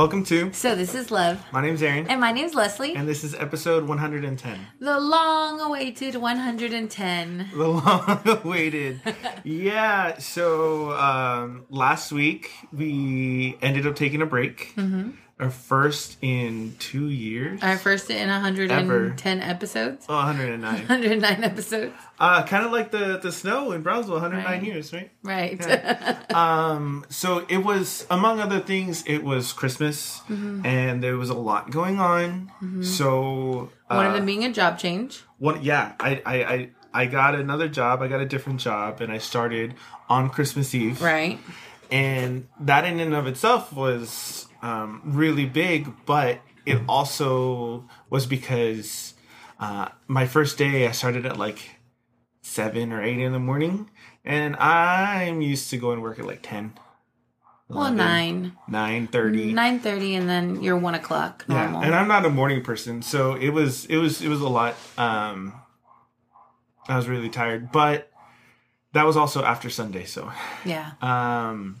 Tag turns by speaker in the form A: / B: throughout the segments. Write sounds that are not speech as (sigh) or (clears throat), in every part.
A: Welcome to.
B: So this is Love.
A: My name's Aaron.
B: And my name's Leslie.
A: And this is episode 110.
B: The long awaited 110.
A: The long awaited. yeah, so um, last week we ended up taking a break. Mm-hmm. Our first in two years.
B: Our first in 110 Ever. episodes.
A: Oh, 109.
B: 109 (laughs) episodes.
A: Uh, kind of like the, the snow in Brownsville, 109 right. years, right?
B: Right.
A: Yeah. (laughs) um, so it was, among other things, it was Christmas mm-hmm. and there was a lot going on. Mm-hmm. So.
B: Uh, One of them being a job change.
A: What? Yeah. I, I, I, I got another job. I got a different job and I started on Christmas Eve.
B: Right.
A: And that in and of itself was um, really big, but it also was because uh, my first day I started at like seven or eight in the morning, and I'm used to going to work at like ten.
B: Well, nine.
A: Nine thirty.
B: Nine thirty, and then you're one o'clock normal.
A: Yeah, and I'm not a morning person, so it was it was it was a lot. Um, I was really tired, but that was also after Sunday, so
B: yeah.
A: Um,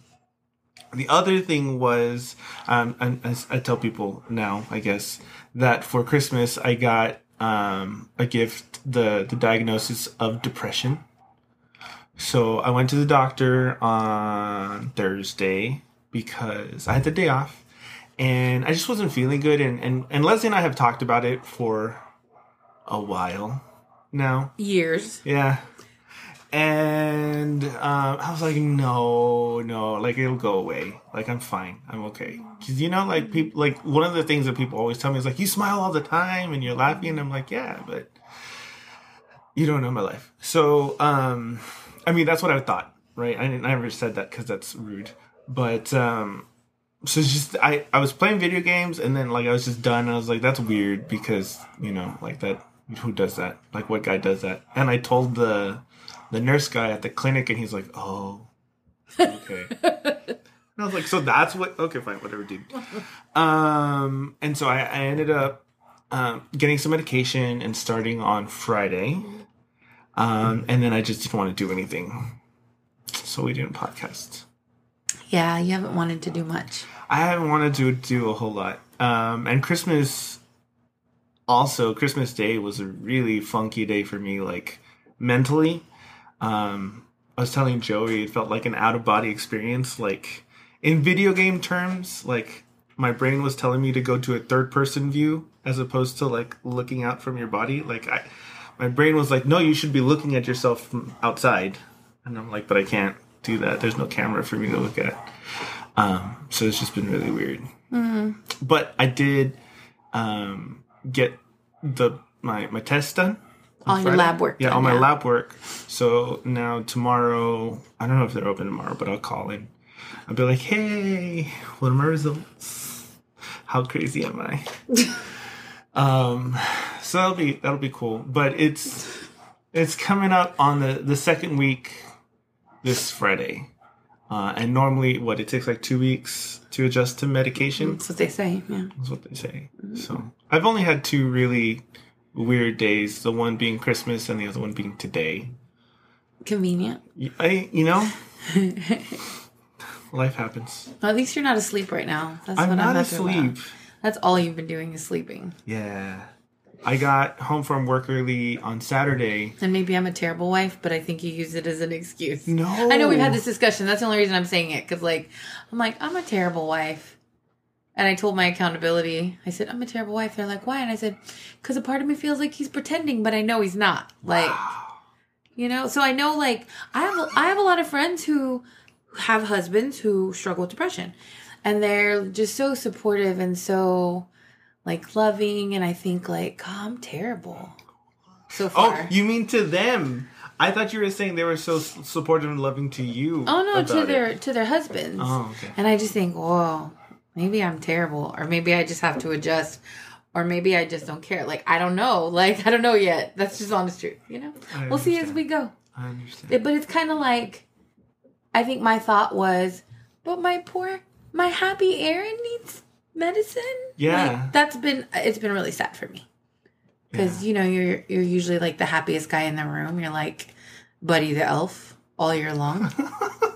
A: the other thing was, um, and I, I tell people now, I guess, that for Christmas I got um, a gift, the the diagnosis of depression. So I went to the doctor on Thursday because I had the day off, and I just wasn't feeling good. And and, and Leslie and I have talked about it for a while now.
B: Years.
A: Yeah and um, I was like, no, no, like it'll go away. Like I'm fine, I'm okay. Cause you know, like people, like one of the things that people always tell me is like, you smile all the time and you're laughing. And I'm like, yeah, but you don't know my life. So, um, I mean, that's what I thought, right? I, I never said that because that's rude, but um, so just I I was playing video games and then like I was just done. I was like, that's weird because you know, like that. Who does that? Like, what guy does that? And I told the the nurse guy at the clinic, and he's like, "Oh, okay." (laughs) and I was like, "So that's what? Okay, fine, whatever, dude." Um, and so I, I ended up um, getting some medication and starting on Friday, um, and then I just didn't want to do anything, so we didn't podcast.
B: Yeah, you haven't wanted to do much.
A: I haven't wanted to do a whole lot. Um, and Christmas, also Christmas Day was a really funky day for me, like mentally. Um, I was telling Joey it felt like an out of body experience. Like in video game terms, like my brain was telling me to go to a third person view as opposed to like looking out from your body. Like I, my brain was like, no, you should be looking at yourself from outside, and I'm like, but I can't do that. There's no camera for me to look at. Um, so it's just been really weird. Mm-hmm. But I did um, get the my my test done
B: all your lab work.
A: Yeah, all my lab work. So now tomorrow, I don't know if they're open tomorrow, but I'll call in. I'll be like, hey, what are my results? How crazy am I? (laughs) um, so that'll be that'll be cool. But it's it's coming up on the the second week this Friday. Uh, and normally, what it takes like two weeks to adjust to medication.
B: That's what they say. Yeah,
A: that's what they say. Mm-hmm. So I've only had two really weird days. The one being Christmas and the other one being today.
B: Convenient.
A: I, you know, (laughs) life happens.
B: Well, at least you're not asleep right now.
A: That's I'm what not I'm asleep.
B: That's all you've been doing is sleeping.
A: Yeah. I got home from work early on Saturday.
B: And maybe I'm a terrible wife, but I think you use it as an excuse.
A: No.
B: I know we've had this discussion. That's the only reason I'm saying it. Because, like, I'm like, I'm a terrible wife. And I told my accountability, I said, I'm a terrible wife. They're like, why? And I said, because a part of me feels like he's pretending, but I know he's not. Like, wow. you know, so I know, like, I have, I have a lot of friends who have husbands who struggle with depression. And they're just so supportive and so, like, loving. And I think, like, oh, I'm terrible so oh, far.
A: Oh, you mean to them? I thought you were saying they were so supportive and loving to you.
B: Oh no, to their it. to their husbands. Oh, okay. And I just think, whoa, maybe I'm terrible, or maybe I just have to adjust, or maybe I just don't care. Like I don't know. (laughs) Like I don't know yet. That's just honest truth. You know, we'll see as we go.
A: I understand.
B: But it's kind of like, I think my thought was, but my poor, my happy Aaron needs medicine.
A: Yeah,
B: like, that's been it's been really sad for me because yeah. you know you're you're usually like the happiest guy in the room. You're like Buddy the elf all year long. (laughs)
A: so.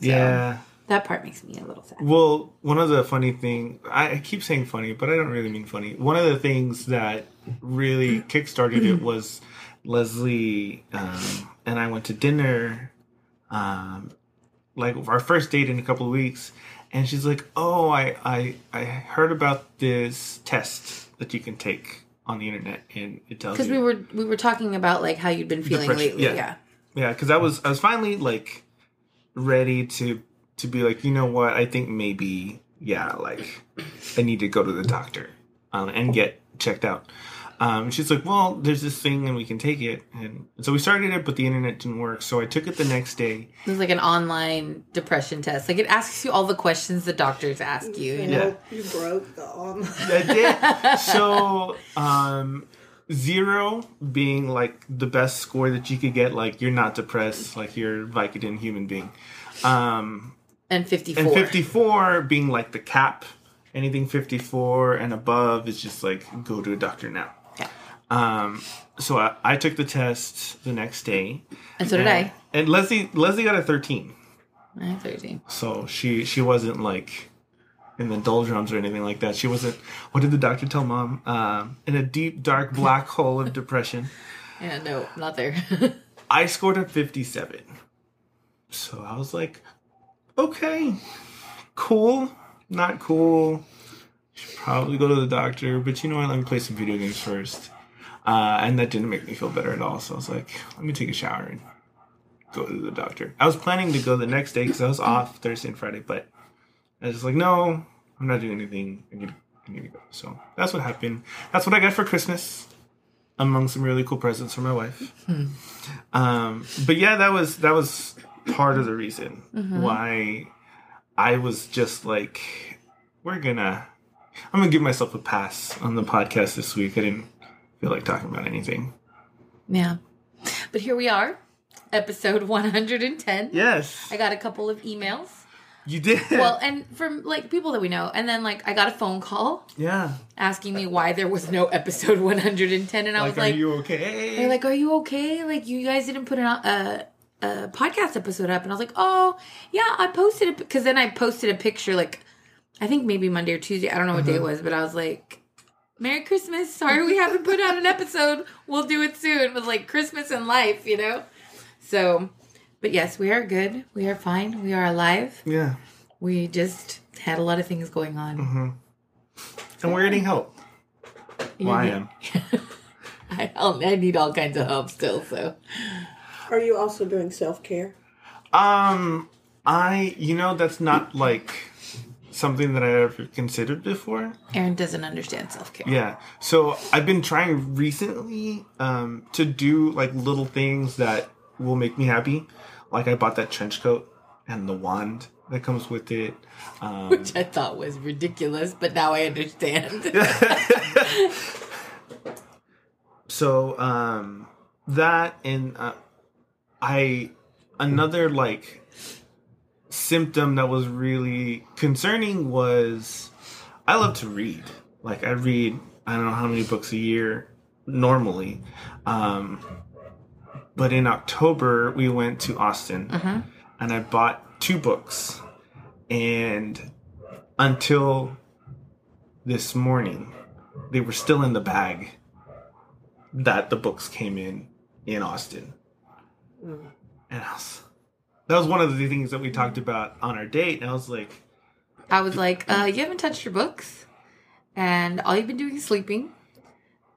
A: Yeah
B: That part makes me a little sad.
A: Well, one of the funny thing I keep saying funny, but I don't really mean funny. One of the things that really kickstarted it (clears throat) was Leslie um, and I went to dinner, um, like our first date in a couple of weeks, and she's like, "Oh, I I I heard about this test that you can take on the internet, and it tells
B: Because we were we were talking about like how you'd been feeling
A: Depression,
B: lately.
A: yeah.
B: Yeah.
A: Yeah, because I was I was finally like ready to to be like, you know what? I think maybe yeah, like I need to go to the doctor um, and get checked out. Um, she's like, well, there's this thing and we can take it, and so we started it, but the internet didn't work. So I took it the next day.
B: It was like an online depression test. Like it asks you all the questions the doctors ask you. You know.
C: You broke the online.
A: I did. (laughs) so um, zero being like the best score that you could get, like you're not depressed, like you're a Vicodin human being. Um,
B: And fifty four.
A: and 54 being like the cap anything 54 and above is just like go to a doctor now
B: Yeah.
A: um so i, I took the test the next day
B: And so did
A: and,
B: I.
A: and leslie leslie got a 13
B: I'm thirteen.
A: so she she wasn't like in the doldrums or anything like that she wasn't what did the doctor tell mom um in a deep dark black (laughs) hole of depression
B: Yeah, no, not there. (laughs)
A: I scored a 57. So I was like, okay, cool, not cool. Should probably go to the doctor, but you know what? Let me play some video games first. Uh, and that didn't make me feel better at all. So I was like, let me take a shower and go to the doctor. I was planning to go the next day because I was off Thursday and Friday, but I was just like, no, I'm not doing anything. I need, I need to go. So that's what happened. That's what I got for Christmas, among some really cool presents from my wife. Um, but yeah, that was that was part of the reason mm-hmm. why I was just like, we're gonna, I'm gonna give myself a pass on the podcast this week. I didn't feel like talking about anything.
B: yeah. But here we are, episode one hundred and ten.
A: Yes,
B: I got a couple of emails.
A: you did.
B: Well, and from like people that we know, and then like I got a phone call
A: yeah.
B: asking me why there was no episode 110, and I
A: Like,
B: was like, are
A: you okay?
B: they're like, "Are you okay? Like you guys didn't put an, a uh, a podcast episode up?" And I was like, "Oh yeah, I posted it because then I posted a picture like I think maybe Monday or Tuesday. I don't know what day it mm-hmm. was, but I was like." Merry Christmas. Sorry we haven't put out an episode. We'll do it soon with like Christmas and life, you know? So, but yes, we are good. We are fine. We are alive.
A: yeah,
B: We just had a lot of things going on. Mm-hmm.
A: and we're getting help. Well, I am. (laughs)
B: I, I need all kinds of help still. So
C: Are you also doing self care?
A: Um, I, you know, that's not like something that I ever considered before.
B: Aaron doesn't understand self care.
A: Yeah. So I've been trying recently um, to do like little things that will make me happy. Like I bought that trench coat and the wand that comes with it. Um,
B: Which I thought was ridiculous, but now I understand. (laughs) (laughs)
A: so um, that and uh, I another like symptom that was really concerning was I love to read. Like I read I don't know how many books a year normally. Um, but in October we went to Austin and I bought two books and until this morning they were still in the bag that the books came in in Austin. And I was, that was one of the things that we talked about on our date. And I was like,
B: I was like, uh, you haven't touched your books, and all you've been doing is sleeping.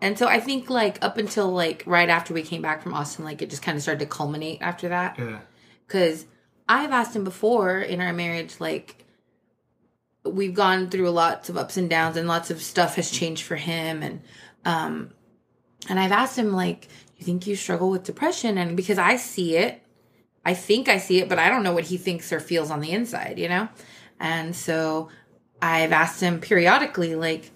B: And so I think like up until like right after we came back from Austin, like it just kind of started to culminate after that.
A: yeah,
B: because I've asked him before in our marriage, like we've gone through lots of ups and downs, and lots of stuff has changed for him, and um, and I've asked him like, "You think you struggle with depression?" And because I see it, I think I see it, but I don't know what he thinks or feels on the inside, you know, and so I've asked him periodically, like.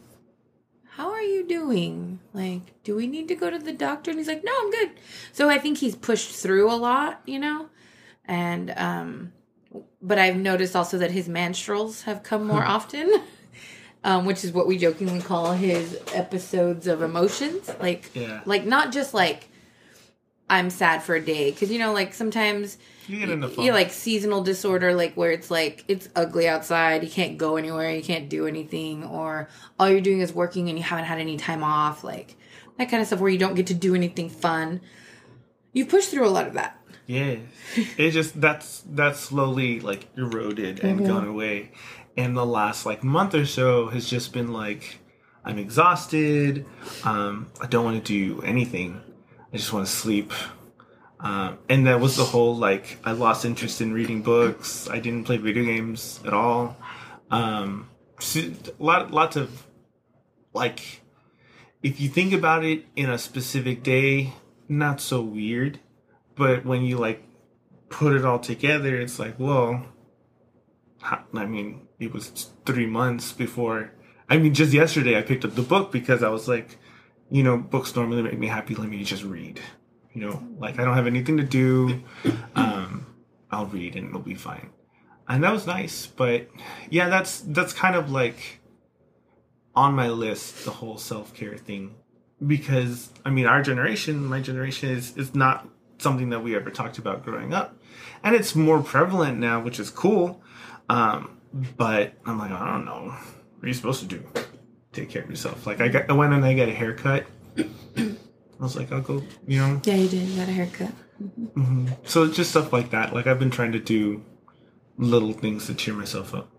B: How are you doing? Like, do we need to go to the doctor? And he's like, No, I'm good. So I think he's pushed through a lot, you know? and um but i've noticed also that his menstruals have come more often (laughs) um which is what we jokingly call his episodes of emotions like
A: Yeah.
B: like not just like I'm sad for a day because you know, like sometimes
A: You get into
B: you like seasonal disorder, like where it's like it's ugly outside, you can't go anywhere, you can't do anything, or all you're doing is working and you haven't had any time off, like that kind of stuff where you don't get to do anything fun. You've pushed through a lot of that.
A: Yeah, it just that's that's slowly like eroded and
B: Mm-hmm.
A: gone away, and the last like month or so has just been like I'm exhausted. Um, I don't want to do anything. I just want to sleep. Um, and that was the whole like I lost interest in reading books. I didn't play video games at all. Um, so, lot lots of like if you think about it in a specific day, not so weird. But when you like put it all together, it's like, well, I mean, it was three months before. I mean, just yesterday I picked up the book because I was like, you know, books normally make me happy. Let me just read. You know, like I don't have anything to do. Um, I'll read and it'll be fine. And that was nice. But yeah, that's that's kind of like on my list the whole self care thing because I mean our generation, my generation is is not something that we ever talked about growing up, and it's more prevalent now, which is cool. Um, but I'm like, I don't know, what are you supposed to do? Take care of yourself. Like I got, I went and I got a haircut. (clears throat) I was like, I'll go, you know.
B: Yeah, you did. You got a haircut.
A: So just stuff like that. Like I've been trying to do little things to cheer myself up.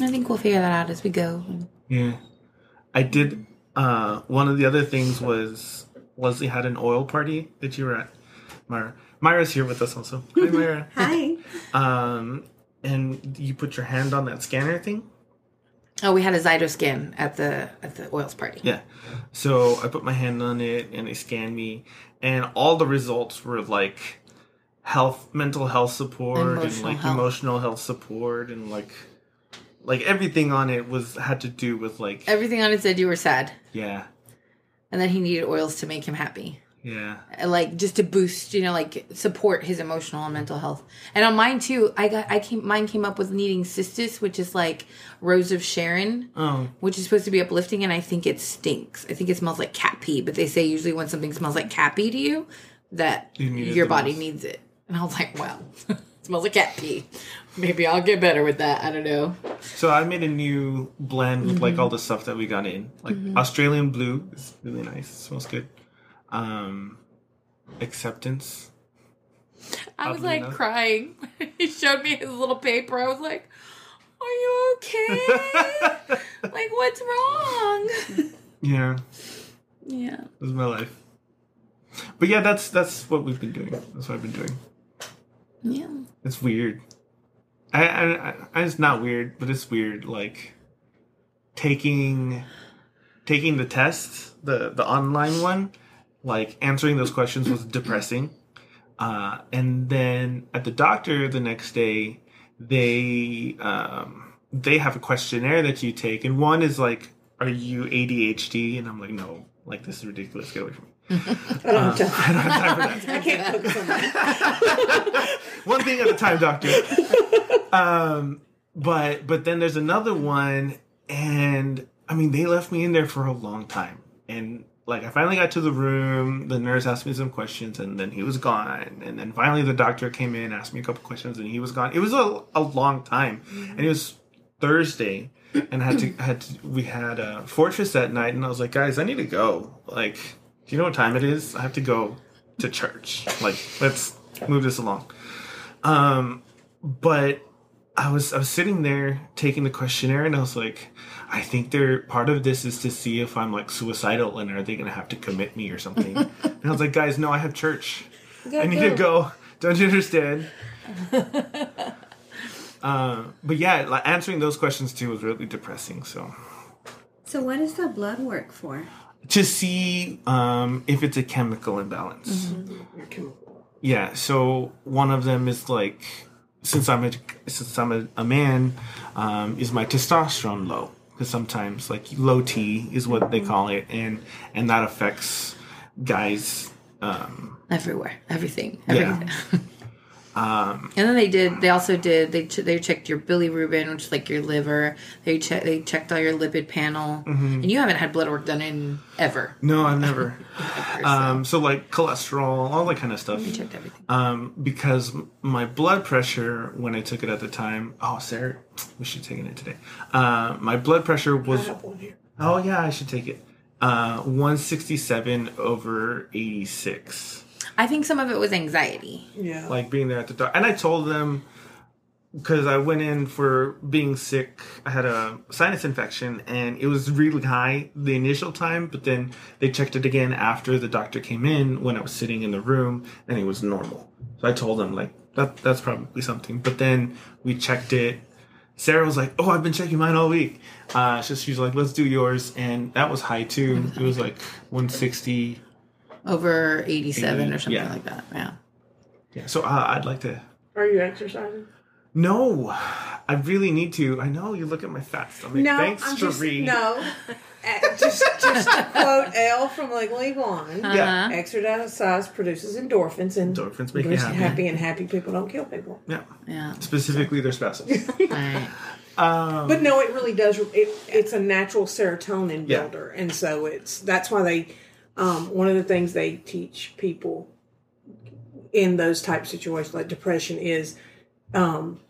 B: I think we'll figure that out as we go.
A: Yeah. I did uh one of the other things was Leslie had an oil party that you were at. Myra. Myra's here with us also. Hi Myra. (laughs)
C: Hi. (laughs)
A: um and you put your hand on that scanner thing?
B: Oh, we had a Zytoscan at the at the oils party.
A: Yeah. So I put my hand on it and they scanned me and all the results were like health mental health support and like
B: health.
A: emotional health support and like like everything on it was had to do with like
B: Everything on it said you were sad,
A: yeah
B: and then he needed oils to make him happy.
A: Yeah
B: Uh, like just to boost you know like support his emotional and mental health and on mine too i got i came mine came up with needing cistus which is like rose of sharon
A: oh
B: which is supposed to be uplifting and i think it stinks i think it smells like cat pee but they say usually when something smells like cat pee to you that
A: You
B: your body
A: most.
B: needs it and i was like wow (laughs) smells like cat pee maybe i'll get better with that i don't know
A: So I made a new blend with
B: Mm-hmm.
A: like all the stuff that we got in. Like Australian blue is really nice. It smells good. Um acceptance.
B: i was like
A: enough.
B: crying (laughs) he showed me his little paper i was like are you okay (laughs) like what's wrong
A: yeah,
B: yeah
A: this is my life. But yeah, that's that's what we've been doing. That's what I've been doing.
B: yeah
A: It's weird. I, I, I it's not weird, but it's weird. Like taking taking the test, the the online one, like answering those questions was depressing. Uh, and then at the doctor the next day, they um, they have a questionnaire that you take, and one is like, "Are you ADHD?" And I'm like, "No, like this is ridiculous. Get away from me." (laughs)
C: I don't have time. (laughs)
A: I don't have time for that.
C: I can't focus on that. (laughs)
A: one thing at a time, doctor. Um, but but then there's another one, and I mean they left me in there for a long time, and like I finally got to the room. The nurse asked me some questions, and then he was gone. And then finally the doctor came in, asked me a couple questions, and he was gone. It was a, a long time, and it was Thursday, and had to had to, we had a fortress that night, and I was like, guys, I need to go. Like, do you know what time it is? I have to go to church. Like, let's move this along. Um, but I was I was sitting there taking the questionnaire, and I was like, I think they're part of this is to see if I'm like suicidal, and are they going to have to commit me or something? (laughs) and I was like, guys, no, I have church. I need to go. Don't you understand? (laughs) uh, but yeah, like answering those questions too was really depressing. So
D: So what is the blood work for?
A: to see um, if it's a chemical imbalance. Yeah, so one of them is like since I'm a since I'm a, a man, um, is my testosterone low? Because sometimes like low T is what they call it, and and that affects guys. Um,
B: everywhere, everything,
A: Yeah. (laughs)
B: everything. um, and then they did. They also did. They ch- they checked your bilirubin, which is like your liver. They che- they checked all your lipid panel, and you haven't had blood work done in ever.
A: no, I've never. (laughs)
B: doctor. So
A: Um, so like cholesterol, all that kind of stuff.
B: we checked everything.
A: Um, because my blood pressure when I took it at the time. Oh, Sarah, we should have taken it today. Uh, my blood pressure was.
C: have one here.
A: Oh yeah, I should take it. Uh, one sixty seven over eighty six.
B: I think some of it was anxiety.
C: Yeah.
A: like being there at the doctor. And I told them because I went in for being sick. I had a sinus infection and it was really high the initial time, but then they checked it again after the doctor came in when I was sitting in the room and it was normal. So I told them like that that's probably something. But then we checked it. Sarah was like, "Oh, I've been checking mine all week." Uh, so she was like, "Let's do yours," and that was high too. It was like 160.
B: Over 87 or something
A: yeah.
B: like that. Yeah.
A: Yeah. So uh, I'd like to
C: Are you exercising?
A: No, I really need to. I know you look at my fat stomach.
C: No,
A: Thanks,
C: I'm just
A: Cherie.
C: no. Uh, (laughs) just just to quote Elle from Legally Blonde.
A: Yeah.
C: Exercise produces endorphins, and
A: Endorphins make you
C: makes
A: happy.
C: and happy people don't kill people.
A: Yeah.
B: Yeah.
A: Specifically, their spouses.
B: All (laughs) right.
A: um,
C: But no, it really does. It, it's a natural serotonin
A: Yeah.
C: builder, and so it's that's why they. Um, one of the things they teach people in those type of situations, like depression, is um,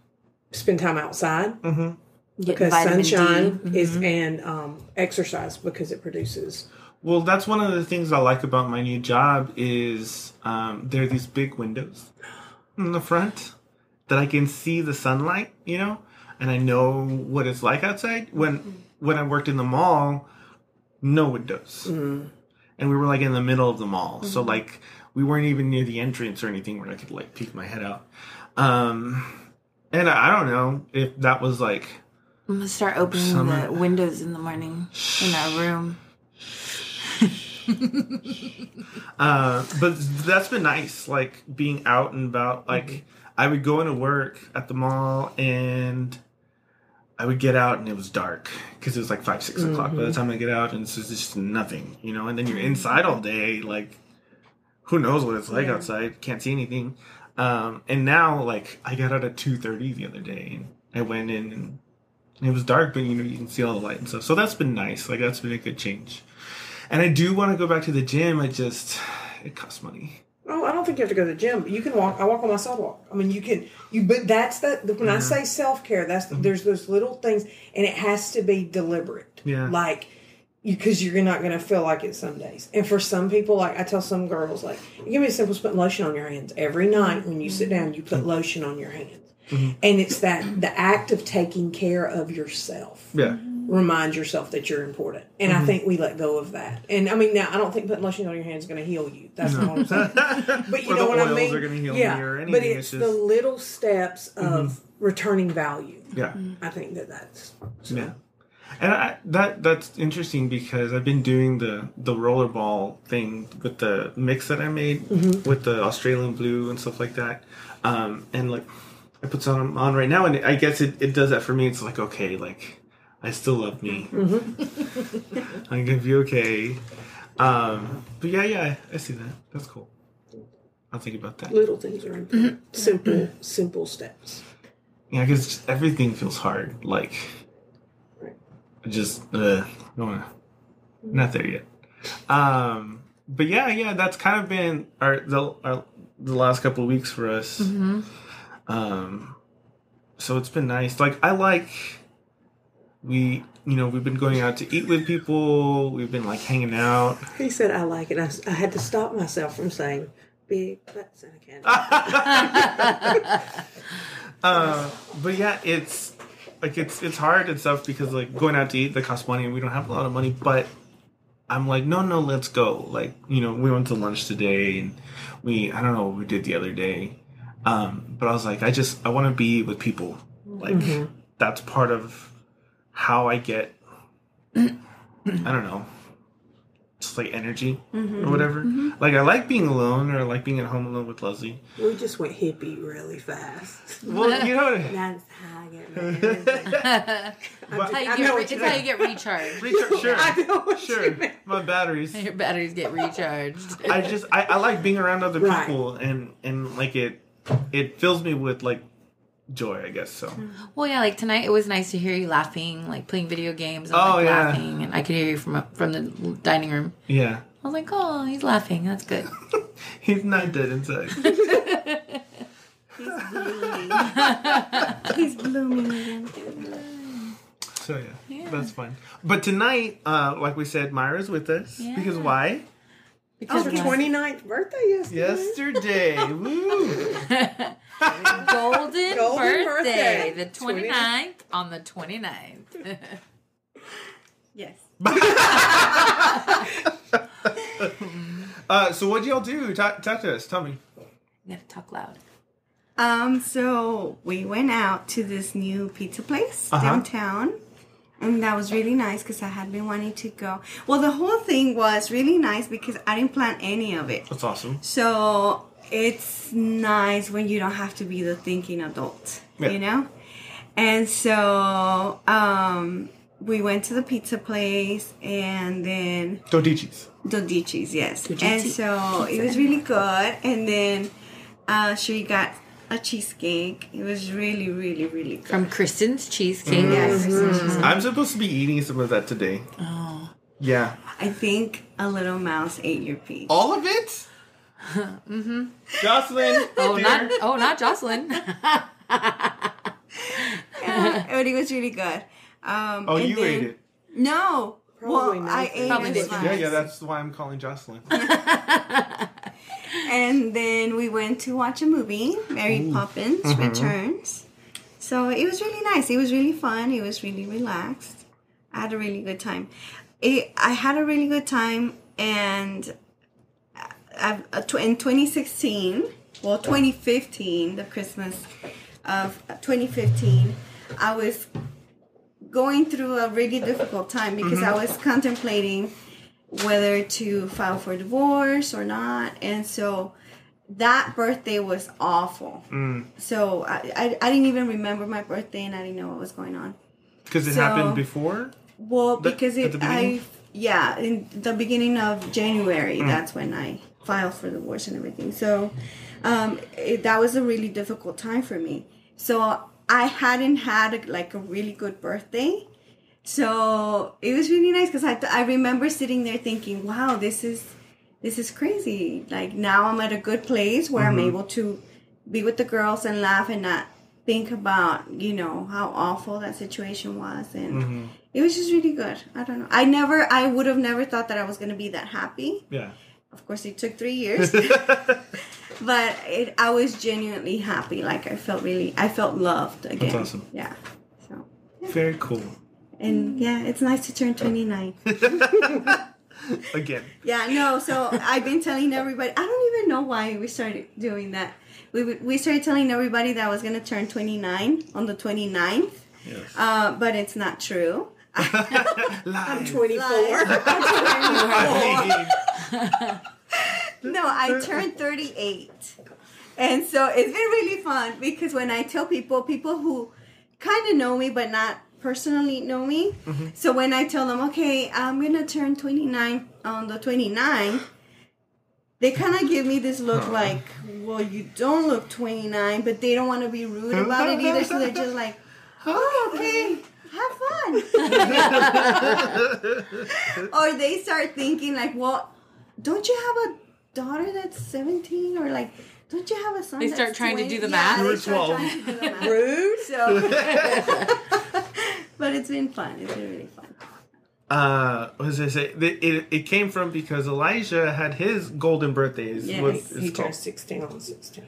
C: spend time outside
A: mhm.
C: Because
B: vitamin D.
C: sunshine
B: Mhm.
C: is and um, exercise because it produces.
A: Well, that's one of the things I like about my new job is um, there are these big windows in the front that I can see the sunlight, you know, and I know what it's like outside. When when I worked in the mall, no windows, and we were like in the middle of the mall, so like we weren't even near the entrance or anything where I could like peek my head out. Um, and I, I don't know if that was like
B: I'm gonna start opening
A: Summer.
B: the windows in the morning in our room. (laughs)
A: Uh, but that's been nice, like being out and about. Like I would go into work at the mall and I would get out and it was dark because it was like five, 6 o'clock. By the time I get out and it's just nothing, you know. And then you're inside all day, like who knows what it's like outside? Can't see anything. Um, and now, like I got out at two thirty the other day and I went in and it was dark, but you know you can see all the light and stuff. So that's been nice. Like that's been a good change. And I do want to go back to the gym. I just it costs money.
C: Oh, I don't think you have to go to the gym. You can walk. I walk on my sidewalk. I mean, you can. You, but that's that. when I mm-hmm. say self care. That's the, there's those little things, and it has to be deliberate.
A: Yeah.
C: Like, because you're not going to feel like it some days. And for some people, like I tell some girls, like, give me a simple put lotion on your hands every night when you sit down. You put mm-hmm. lotion on your hands, and it's that the act of taking care of yourself
A: Yeah.
C: Remind yourself that you're important. And I mm-hmm. think we let go of that. And I mean, now I don't think putting lotion on your hands is going to heal you. That's not what I'm saying. (laughs) But you know what I mean?
A: are gonna heal
C: yeah,
A: me or
C: but
A: anything,
C: it's,
A: it's
C: the little steps of mm-hmm. returning value.
A: Yeah.
C: I think that that's
A: Yeah. And I, that that's interesting because I've been doing the the rollerball thing with the mix that I made mm-hmm. with the Australian blue and stuff like that. Um, and like I put some on right now, and I guess it, it does that for me. It's like okay, like I still love me. I'm gonna be okay. Um, but yeah, yeah, I see that. That's cool. I'll think about that.
C: little things are important. (clears throat) Simple, simple steps.
A: Yeah, because everything feels hard. Like,
C: Right.
A: just uh, don't there yet. Um, but yeah, yeah, that's kind of been our the our, the last couple of weeks for us. Um, so it's been nice. Like, I like we, you know, we've been going out to eat with people. We've been like hanging out.
C: He said, I like it. I, I had to stop myself from saying big butts and a candy. (laughs) (laughs)
A: Uh, but yeah, it's like it's it's hard and stuff because like going out to eat that costs money and we don't have a lot of money. But I'm like, no, no, let's go. Like you know, we went to lunch today and we I don't know what we did the other day. Um, but I was like, I just I want to be with people. Like that's part of how I get. I don't know. Just like energy mm-hmm. or whatever. Mm-hmm. Like I like being alone or I like being at home alone with Leslie.
C: we just went hippie really fast.
A: Well, you know,
C: That's how I get (laughs) married.
A: But-
B: How you
C: I
B: get re- it's how you get recharged. (laughs)
A: Recharge, sure,
C: I know what
A: sure.
C: mean.
A: My batteries. (laughs)
B: Your batteries get recharged.
A: I just I, I like being around other
C: Right.
A: people and and like it it fills me with like joy, I guess. So
B: Well, yeah, like tonight it was nice to hear you laughing, like playing video games and
A: Oh,
B: like
A: yeah.
B: laughing, and I could hear you from from the dining room.
A: yeah, I
B: was like, oh, he's laughing. That's good. (laughs)
A: He's not dead inside. (laughs)
D: He's blooming he's blooming again.
A: So yeah, that's fun. But tonight, uh, like we said, Myra's with us
B: yeah.
A: because why?
B: Because
C: Her
B: we-
C: 29th birthday yesterday.
A: Yesterday, woo! (laughs)
B: Golden,
C: Golden
B: birthday,
C: birthday.
B: the 29th on the 29th. (laughs)
D: Yes. (laughs)
A: Uh, so what'd y'all do? Talk, talk to us. Tell me.
B: you gotta talk loud.
D: Um, so we went out to this new pizza place
A: Uh-huh.
D: downtown. And that was really nice because I had been wanting to go. Well, the whole thing was really nice because I didn't plan any of it.
A: That's awesome.
D: So it's nice when you don't have to be the thinking adult,
A: Yeah.
D: you know? And so um, we went to the pizza place and then
A: Dodici's.
D: Dodici's, yes.
B: Dodici
D: And so it was really good. And then uh, she got a cheesecake. It was really, really, really good.
B: From Kristen's Cheesecake.
D: Yes.
A: I'm supposed to be eating some of that today.
B: Oh.
A: Yeah.
D: I think a little mouse ate your piece.
A: All of it? (laughs) mm-hmm. Jocelyn. (laughs)
B: Oh,
A: dear.
B: not oh, not Jocelyn. (laughs)
D: Yeah, but it was really good. Um,
A: Oh,
D: and
A: you
D: then-
A: ate it.
D: No.
C: Probably
D: well, I ate
B: Probably
D: a
A: Yeah, yeah, that's why I'm calling Jocelyn.
D: And then we went to watch a movie, Mary Poppins mm-hmm. Returns. So it was really nice. It was really fun. It was really relaxed. I had a really good time. It, I had a really good time, and I, I, uh, tw- in 2016, well, 2015, the Christmas of 2015, I was going through a really difficult time because mm-hmm. I was contemplating whether to file for divorce or not. And so that birthday was awful. So I, I, I didn't even remember my birthday and I didn't know what was going on.
A: Because it
D: So-
A: happened before?
D: Well,
A: The-
D: because it. I, yeah, in the beginning of January,
A: Mm.
D: that's when I filed for divorce and everything. So um, it, that was a really difficult time for me. So I hadn't had like a really good birthday. So it was really nice because I, I remember sitting there thinking, wow, this is this is crazy. Like now I'm at a good place where I'm mm-hmm. able to be with the girls and laugh and not think about you know how awful that situation was and mm-hmm. it was just really good. I don't know. I never i would have never thought that i was going to be that happy.
A: Yeah.
D: of course it took three years. (laughs) But it, i was genuinely happy. Like i felt really i felt loved again.
A: That's awesome.
D: yeah. So
A: Very cool.
D: And yeah it's nice to turn 29 (laughs)
A: Again.
D: Yeah, no. So I've been telling everybody. I don't even know why we started doing that. We we started telling everybody that I was gonna turn 29 on the 29th,
A: Yes.
D: uh, but it's not true. (laughs)
C: I'm 24.
D: No, I turned 38. And so it's been really fun because when I tell people, people who kind of know me but not personally know me, mm-hmm. so when I tell them, okay, I'm going to turn 29 on the 29th, they kind of give me this look like, well, you don't look 29, but they don't want to be rude about it either. So they're just like, oh, okay, have fun. (laughs) or they start thinking like, well, don't you have a daughter that's 17 or like don't you have a son
B: They
D: that's
B: start trying to do the
D: Yeah,
B: math.
D: they
A: You're
D: start
A: 12.
D: trying to do the (laughs) math.
C: Rude.
D: so (laughs) but it's been fun it's been really fun
A: uh, what was I say? It, it, it came from because Elijah had his golden birthdays. is
D: Yes.
A: what
C: He,
A: it's called.
C: turned 16 on 16.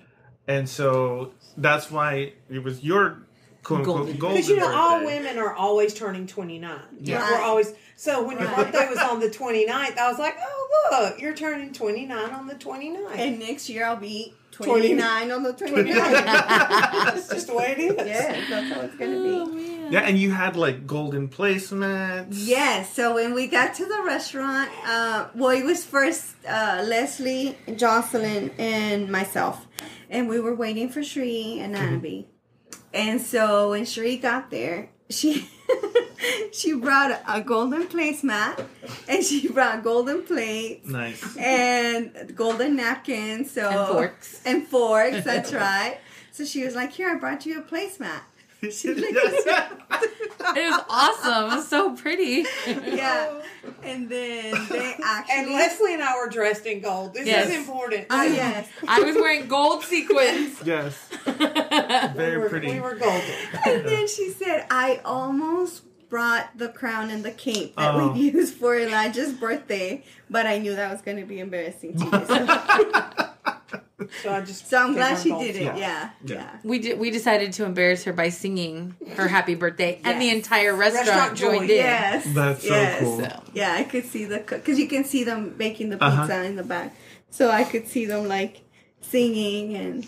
A: And so that's why it was your quote unquote
B: Golden.
A: golden,
C: Because you know, all women are always turning 29.
A: Yeah.
C: We're always so when your birthday was on the 29th, I was like, oh look, you're turning 29 on the 29th.
D: and next year i'll be 29 on the (laughs) 29th
C: That's just the way it is.
D: yes that's how it's gonna be
A: Yeah, and you had like golden placements.
D: Yes. So when we got to the restaurant, uh, well, it was first uh, Leslie, Jocelyn, and myself, and we were waiting for Shree and Annabelle. And so when Shree got there, she (laughs) she brought a golden placemat, and she brought golden plates
A: Nice.
D: and golden napkins. So
B: And forks.
D: and forks. That's (laughs) right. So she was like, "Here, I brought you a placemat." (laughs)
B: It was awesome. It was so pretty.
D: yeah. Oh. And then they actually.
C: And Leslie and I were dressed in gold. This
B: Yes.
C: is important.
D: Oh yes.
B: I was wearing gold sequins. (laughs)
A: yes,
C: we
A: very
C: were,
A: pretty.
C: We were golden.
D: And then she said, "I almost." Brought the crown and the cape that
A: Oh.
D: we used for Elijah's birthday, but I knew that was going to be embarrassing to you. So, (laughs) (laughs)
C: So I just.
D: so I'm glad she did it.
A: Yeah.
D: Yeah,
A: Yeah.
D: yeah.
B: We did. We decided to embarrass her by singing her happy birthday, and the entire restaurant,
C: Restaurant
B: joined
C: joined.
B: in.
D: Yes.
A: That's so
D: yes.
A: cool.
B: So
D: Yeah, I could see the because you can see them making the pizza
A: Uh-huh.
D: in the back, so I could see them like singing and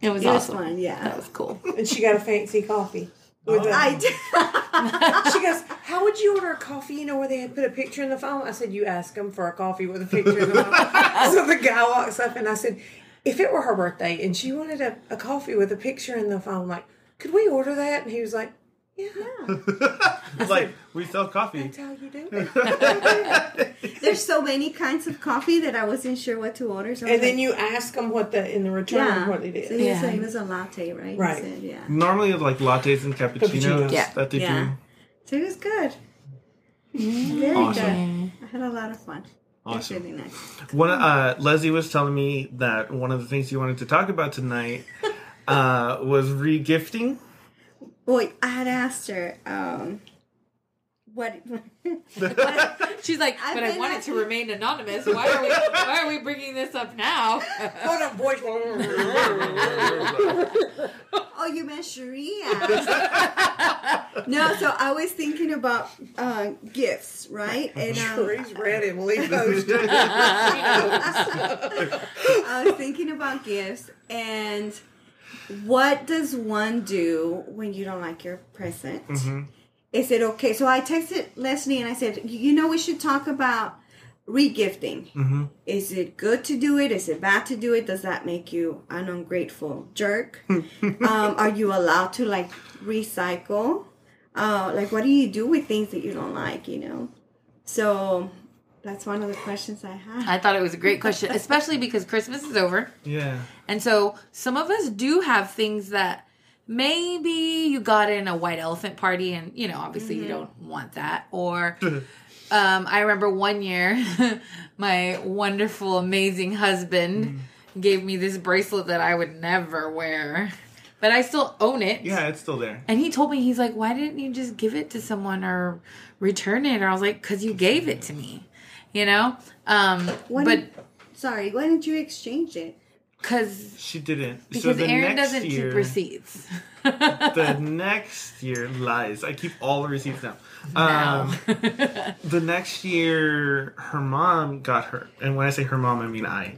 B: it was
D: it was
B: awesome.
D: fun. Yeah,
B: That was cool.
C: And she got a fancy coffee. With
A: Oh.
C: a-
D: I did. (laughs)
C: she goes, How would you order a coffee? You know, where they had put a picture in the phone? I said, You ask them for a coffee with a picture in the phone. (laughs) so the guy walks up and I said, If it were her birthday and she wanted a, a coffee with a picture in the phone, like, could we order that? And he was like, Yeah, (laughs)
A: like we sell coffee.
C: that's how you do it. (laughs) (laughs)
D: There's so many kinds of coffee that I wasn't sure what to order. So I was
C: and then
D: like,
C: you ask them what the, in the return,
D: yeah,
C: what it
D: So
C: is.
D: he
B: Yeah.
D: said it was a latte, right? He
C: Right.
D: said, yeah.
A: Normally, like lattes and cappuccinos
C: Cappuccinos.
B: Yeah.
A: that they
D: Yeah. So it was good. Mm-hmm. Very
A: Awesome.
D: good. I had a lot of fun.
A: Awesome.
D: really nice.
A: One, uh, Leslie was telling me that one of the things you wanted to talk about tonight (laughs) uh, was re-gifting.
D: Boy, I had asked her, um, what? (laughs) (laughs)
B: She's like,
D: I've
B: but I
D: been
B: want it to remain anonymous. (laughs) Why are we? Why are we bringing this up now?
C: Hold on, boys.
D: oh, you meant Sharia? no, so I was thinking about uh, gifts, right? And um,
C: Cherie's red Emily Post.
D: I was thinking about gifts and what does one do when you don't like your present? Is it okay? So I texted Leslie and I said, you know, we should talk about regifting. Is it good to do it? Is it bad to do it? Does that make you an ungrateful jerk? (laughs) um, are you allowed to like recycle? Uh, like, what do you do with things that you don't like? You know, so that's one of the questions I had.
B: I thought it was a great question, especially because Christmas is over.
A: Yeah.
B: And so some of us do have things that maybe you got in a white elephant party and, you know, obviously you don't want that. Or (laughs) um, I remember one year (laughs) my wonderful, amazing husband gave me this bracelet that I would never wear. But I still own it.
A: Yeah, it's still there.
B: And he told me, he's like, why didn't you just give it to someone or return it? Or I was like, because you gave it to me, you know? Um,
D: When-
B: but
D: Sorry, why didn't you exchange it?
B: Because
A: She didn't.
B: because
A: so the
B: Aaron
A: next
B: doesn't
A: year,
B: keep receipts.
A: the (laughs) next year lies. I keep all the receipts now. Um, the next year, her mom got her, and when I say her mom, I mean I,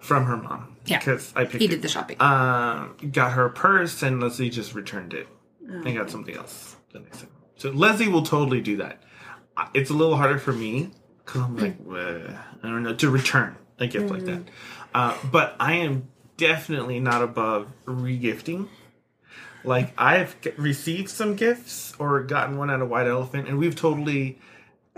A: from her mom.
B: Yeah.
A: because I picked
B: he
A: it.
B: did the shopping.
A: um, got her purse, and Leslie just returned it and got something else the next time. So Leslie will totally do that. It's a little harder for me because I'm like, "Well, I don't know, to return a gift like that. Uh, but I am definitely not above regifting. Like I've received some gifts or gotten one out of white elephant, and we've totally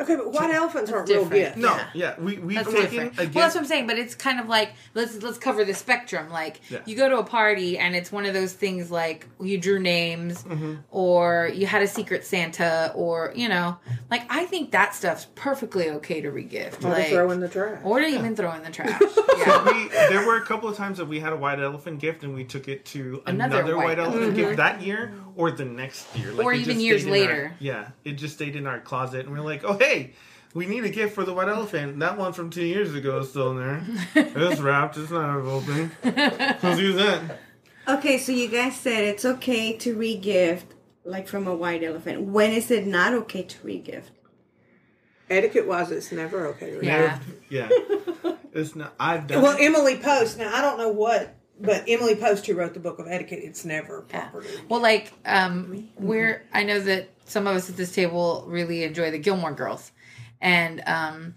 C: Okay, but white elephants aren't real
B: different.
C: gifts.
A: no,
B: Yeah.
A: yeah, we we've
B: That's
A: taken
B: different.
A: a
B: Well, that's what I'm saying. But it's kind of like let's let's cover the spectrum. Like
A: Yeah.
B: you go to a party and it's one of those things like you drew names,
A: Mm-hmm.
B: or you had a secret Santa, or you know, like I think that stuff's perfectly okay to regift.
C: Or
B: like
C: throw in the trash.
B: or to even throw in the trash. (laughs) Yeah.
A: we, there were a couple of times that we had a white elephant gift and we took it to
B: Another
A: another,
B: white
A: white, elephant
B: elephant.
A: gift that year or the next year. Like
B: Or even
A: just
B: years
A: stayed in our-
B: later.
A: yeah, it just stayed in our closet and we are like, oh, hey, we need a gift for the white elephant. That one from two years ago is still in there. it's (laughs) wrapped, it's not open. Let's use that.
D: Okay, so you guys said it's okay to regift, like from a white elephant. When is it not okay to regift?
C: Etiquette wise, it's never okay. to read.
B: Yeah.
A: Yeah. It's not, I've done
C: Well. Emily Post. Now I don't know what, but Emily Post, who wrote the book of etiquette, it's never properly.
B: Well, like um, we're I know that some of us at this table really enjoy the Gilmore Girls, and um,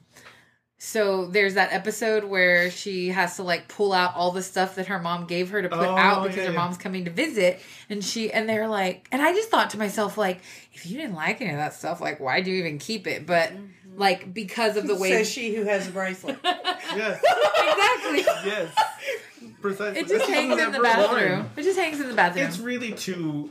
B: so there's that episode where she has to like pull out all the stuff that her mom gave her to put
A: Oh,
B: out because
A: yeah,
B: her
A: yeah.
B: mom's coming to visit, and she and they're like, and I just thought to myself like, if you didn't like any of that stuff, like why do you even keep it? But like because of the (laughs) way
C: Says she who has a bracelet. (laughs)
A: Yes.
B: exactly.
A: Yes. Precisely.
B: It just
A: This
B: hangs in the bathroom.
A: worn.
B: It just hangs in the bathroom.
A: It's really to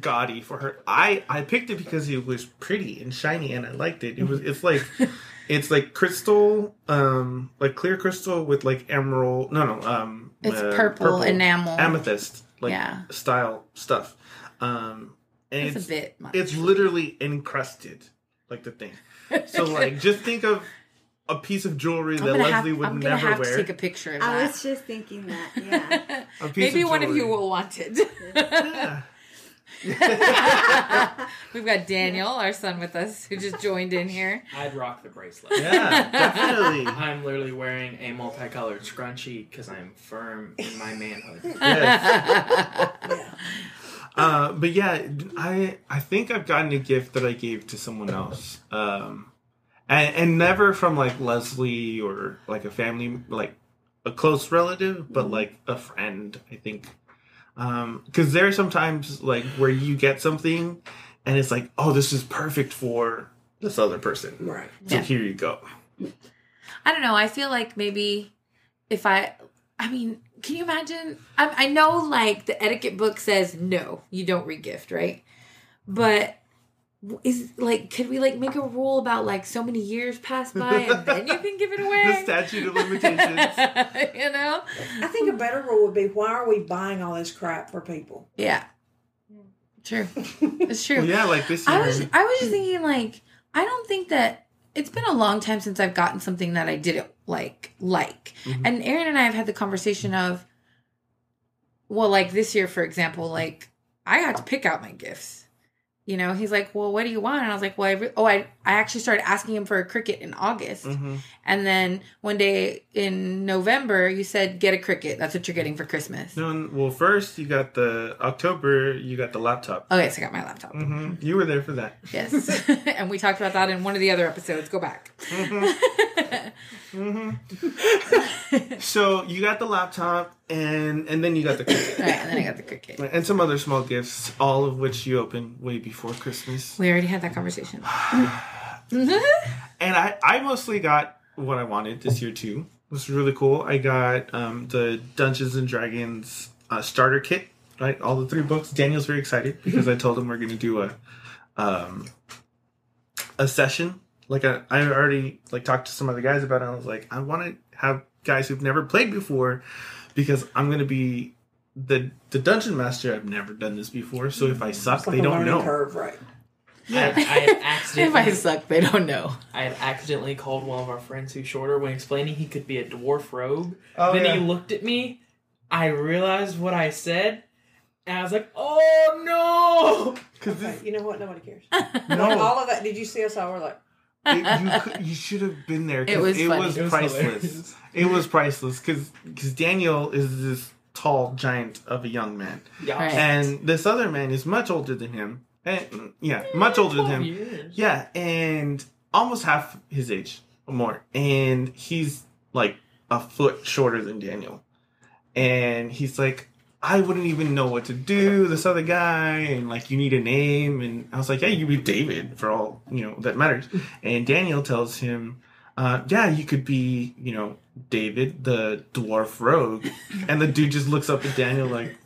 A: gaudy for her. I I picked it because it was pretty and shiny and I liked it. It was it's like (laughs) it's like crystal, um, like clear crystal with like emerald. No, no, um,
B: It's
A: uh,
B: purple enamel.
A: amethyst, like
B: Yeah.
A: style stuff. Um, and
B: It's
A: it's
B: a bit much.
A: it's literally encrusted, like the thing. So like, just think of a piece of jewelry
B: I'm
A: that Leslie
B: have,
A: would
B: I'm
A: never
B: have
A: wear.
B: to take a picture of
D: I
B: that.
D: was just thinking that. Yeah. (laughs)
A: A piece
B: Maybe
A: of
B: one of you will want it.
A: Yeah. (laughs) (laughs)
B: We've got Daniel, our son, with us, who just joined in here.
E: I'd rock the bracelet.
A: Yeah, definitely. (laughs)
E: I'm literally wearing a multicolored scrunchie because I'm firm in my manhood. (laughs)
A: Yes.
C: Yeah.
A: Uh, but yeah, I I think I've gotten a gift that I gave to someone else, um, and and never from like Leslie or like a family like a close relative, but like a friend. I think Um, because there are sometimes like where you get something and it's like, oh, this is perfect for this other person.
C: Right.
A: So
B: Yeah.
A: here you go.
B: I don't know. I feel like maybe if I, I mean, can you imagine? I, I know like the etiquette book says no, you don't regift, right? But is like, could we like make a rule about like so many years pass by and (laughs) then you can give it away?
A: The statute of limitations. (laughs)
B: you know?
C: I think a better rule would be why are we buying all this crap for people?
B: Yeah. True. It's true.
A: well, yeah, like this year.
B: I was I was just thinking like I don't think that it's been a long time since I've gotten something that I didn't like like.
A: Mhm.
B: And Aaron and I have had the conversation of well like this year for example like I got to pick out my gifts. You know, he's like, "Well, what do you want?" And I was like, "Well, I re- oh, I I actually started asking him for a Cricut in August."
A: Mhm.
B: And then one day in November, you said, "Get a Cricut. That's what you're getting for Christmas."
A: No, well, first you got the October, you got the laptop.
B: Okay, so I got my laptop.
A: hmm You were there for that.
B: Yes. (laughs) and we talked about that in one of the other episodes. Go back.
A: hmm (laughs) so you got the laptop, and and then you got the.
B: All right, and then I got the Cricut.
A: and some other small gifts, all of which you opened way before Christmas.
B: We already had that conversation. (sighs) (laughs)
A: And I, I mostly got what I wanted this year too. It was really cool. I got um, the Dungeons and Dragons uh, starter kit, right? All the three books. Daniel's very excited because I told him we're going to do a um, a session. Like I, I already like talked to some other guys about it. I was like, I want to have guys who've never played before because I'm going to be the the dungeon master. I've never done this before, so if I suck,
C: like
A: they
C: a
A: don't know.
C: curve, right?
E: I, I had (laughs)
B: if I
E: accidentally,
B: suck, they don't know.
E: I had accidentally called one of our friends who's shorter when explaining he could be a dwarf rogue.
A: Oh,
E: then
A: yeah.
E: he looked at me. I realized what I said, and I was like, "Oh no!" (laughs)
A: Because
C: Okay, you know what? Nobody cares. (laughs)
A: no,
C: Like, all of that. Did you see us all? We're like,
A: it, you could, you should have been there.
B: It was
A: it
B: funny.
A: was
E: It was
A: priceless.
E: Hilarious.
A: it was priceless because because Daniel is this tall giant of a young man,
E: Yeah.
B: Right.
A: and this other man is much older than him. And, yeah, much older than
E: 12
A: him.
E: years.
A: Yeah, and almost half his age or more. And he's like a foot shorter than Daniel. And he's like, I wouldn't even know what to do. This other guy, and like, you need a name. And I was like, yeah, you be David for all you know that matters. And Daniel tells him, uh, yeah, you could be, you know, David, the dwarf rogue. And the dude just looks up at Daniel like,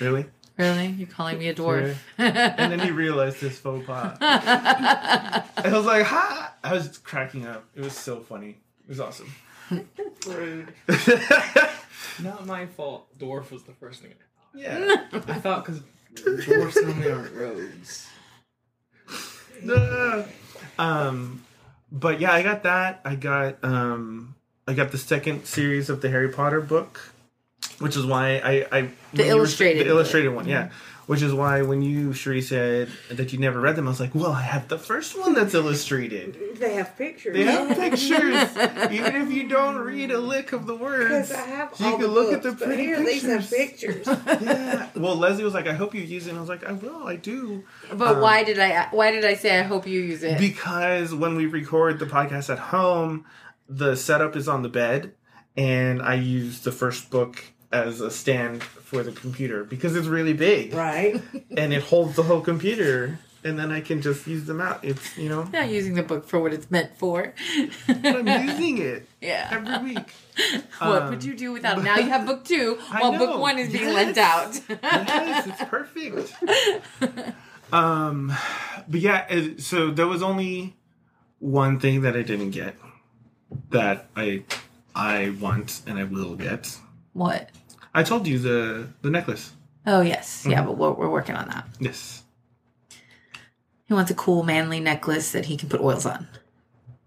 A: really?
B: Really? You're calling me a dwarf?
A: And then he realized his faux pas. (laughs) I was like, ha! I was cracking up. It was so funny. It was awesome.
E: Rude. (laughs) Not my fault. Dwarf was the first thing I
A: yeah.
E: I thought because dwarfs normally aren't rogues. (laughs)
A: No. Um, but yeah, I got that. I got um, I got the second series of the Harry Potter book, which is why I I when you were-
B: illustrated
A: the illustrated one, yeah. Which is why when you Sheree said that you never read them, I was like, well, I have the first one that's illustrated.
C: they have pictures.
A: They have (laughs) pictures, even if you don't read a lick of the words.
C: Because I have
A: You
C: all
A: can
C: the
A: look
C: books,
A: at the
C: but
A: pretty
C: here these have
A: pictures.
C: pictures. (laughs)
A: Yeah. Well, Leslie was like, "I hope you use it." And I was like, "I will. I do."
B: but
A: Um,
B: why did I? Why did I say I hope you use it?
A: Because when we record the podcast at home, the setup is on the bed, and I use the first book as a stand for the computer because it's really big
C: right. (laughs)
A: and it holds the whole computer. and then I can just use them out. It's you know,
B: Not using the book for what it's meant for.
A: I'm using it (laughs)
B: yeah.
A: every week.
B: what
A: Um,
B: would you do without it? (laughs) Now you have book two, while
A: know.
B: book one is being
A: Yes.
B: lent out.
A: yes, it's perfect. Um, but yeah, so there was only one thing that I didn't get that I I want and I will get.
B: what?
A: I told you the the necklace.
B: Oh yes, yeah,
A: Mm-hmm.
B: but we're, we're working on that.
A: Yes.
B: He wants a cool manly necklace that he can put oils on.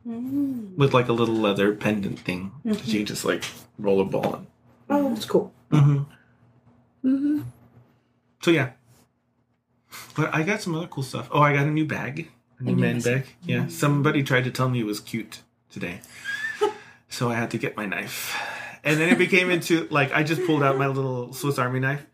A: With like a little leather pendant thing that you just like roll a ball in.
C: Oh, that's cool.
A: Mm-hmm.
B: Mm-hmm.
A: So yeah. But I got some other cool stuff. Oh, I got a new bag. A new
B: new
A: man
B: bag.
A: bag. Yeah. Somebody tried to tell me it was cute today. (laughs) so I had to get my knife. And then it became into like I just pulled out my little Swiss Army knife.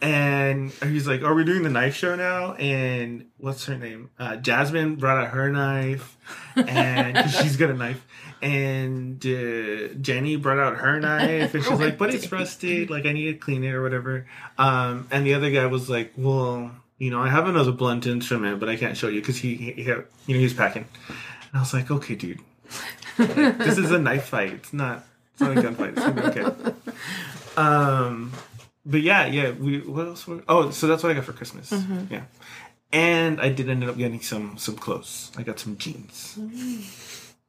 A: And he's like, Are we doing the knife show now? And what's her name? Uh, Jasmine brought out her knife. And (laughs) she's got a knife. And uh, Jenny brought out her knife. And she's (laughs) like, But it's rusted. Like, I need to clean it or whatever. Um, and the other guy was like, Well, you know, I have another blunt instrument, but I can't show you because he, he, he, you know, he's packing. And I was like, Okay, dude. this is a knife fight. It's not. It's not a gunfight. It's gonna be okay. (laughs) Um, but yeah, yeah. We what else? Were, oh, so that's what I got for Christmas. Yeah, and I did end up getting some some clothes. I got some jeans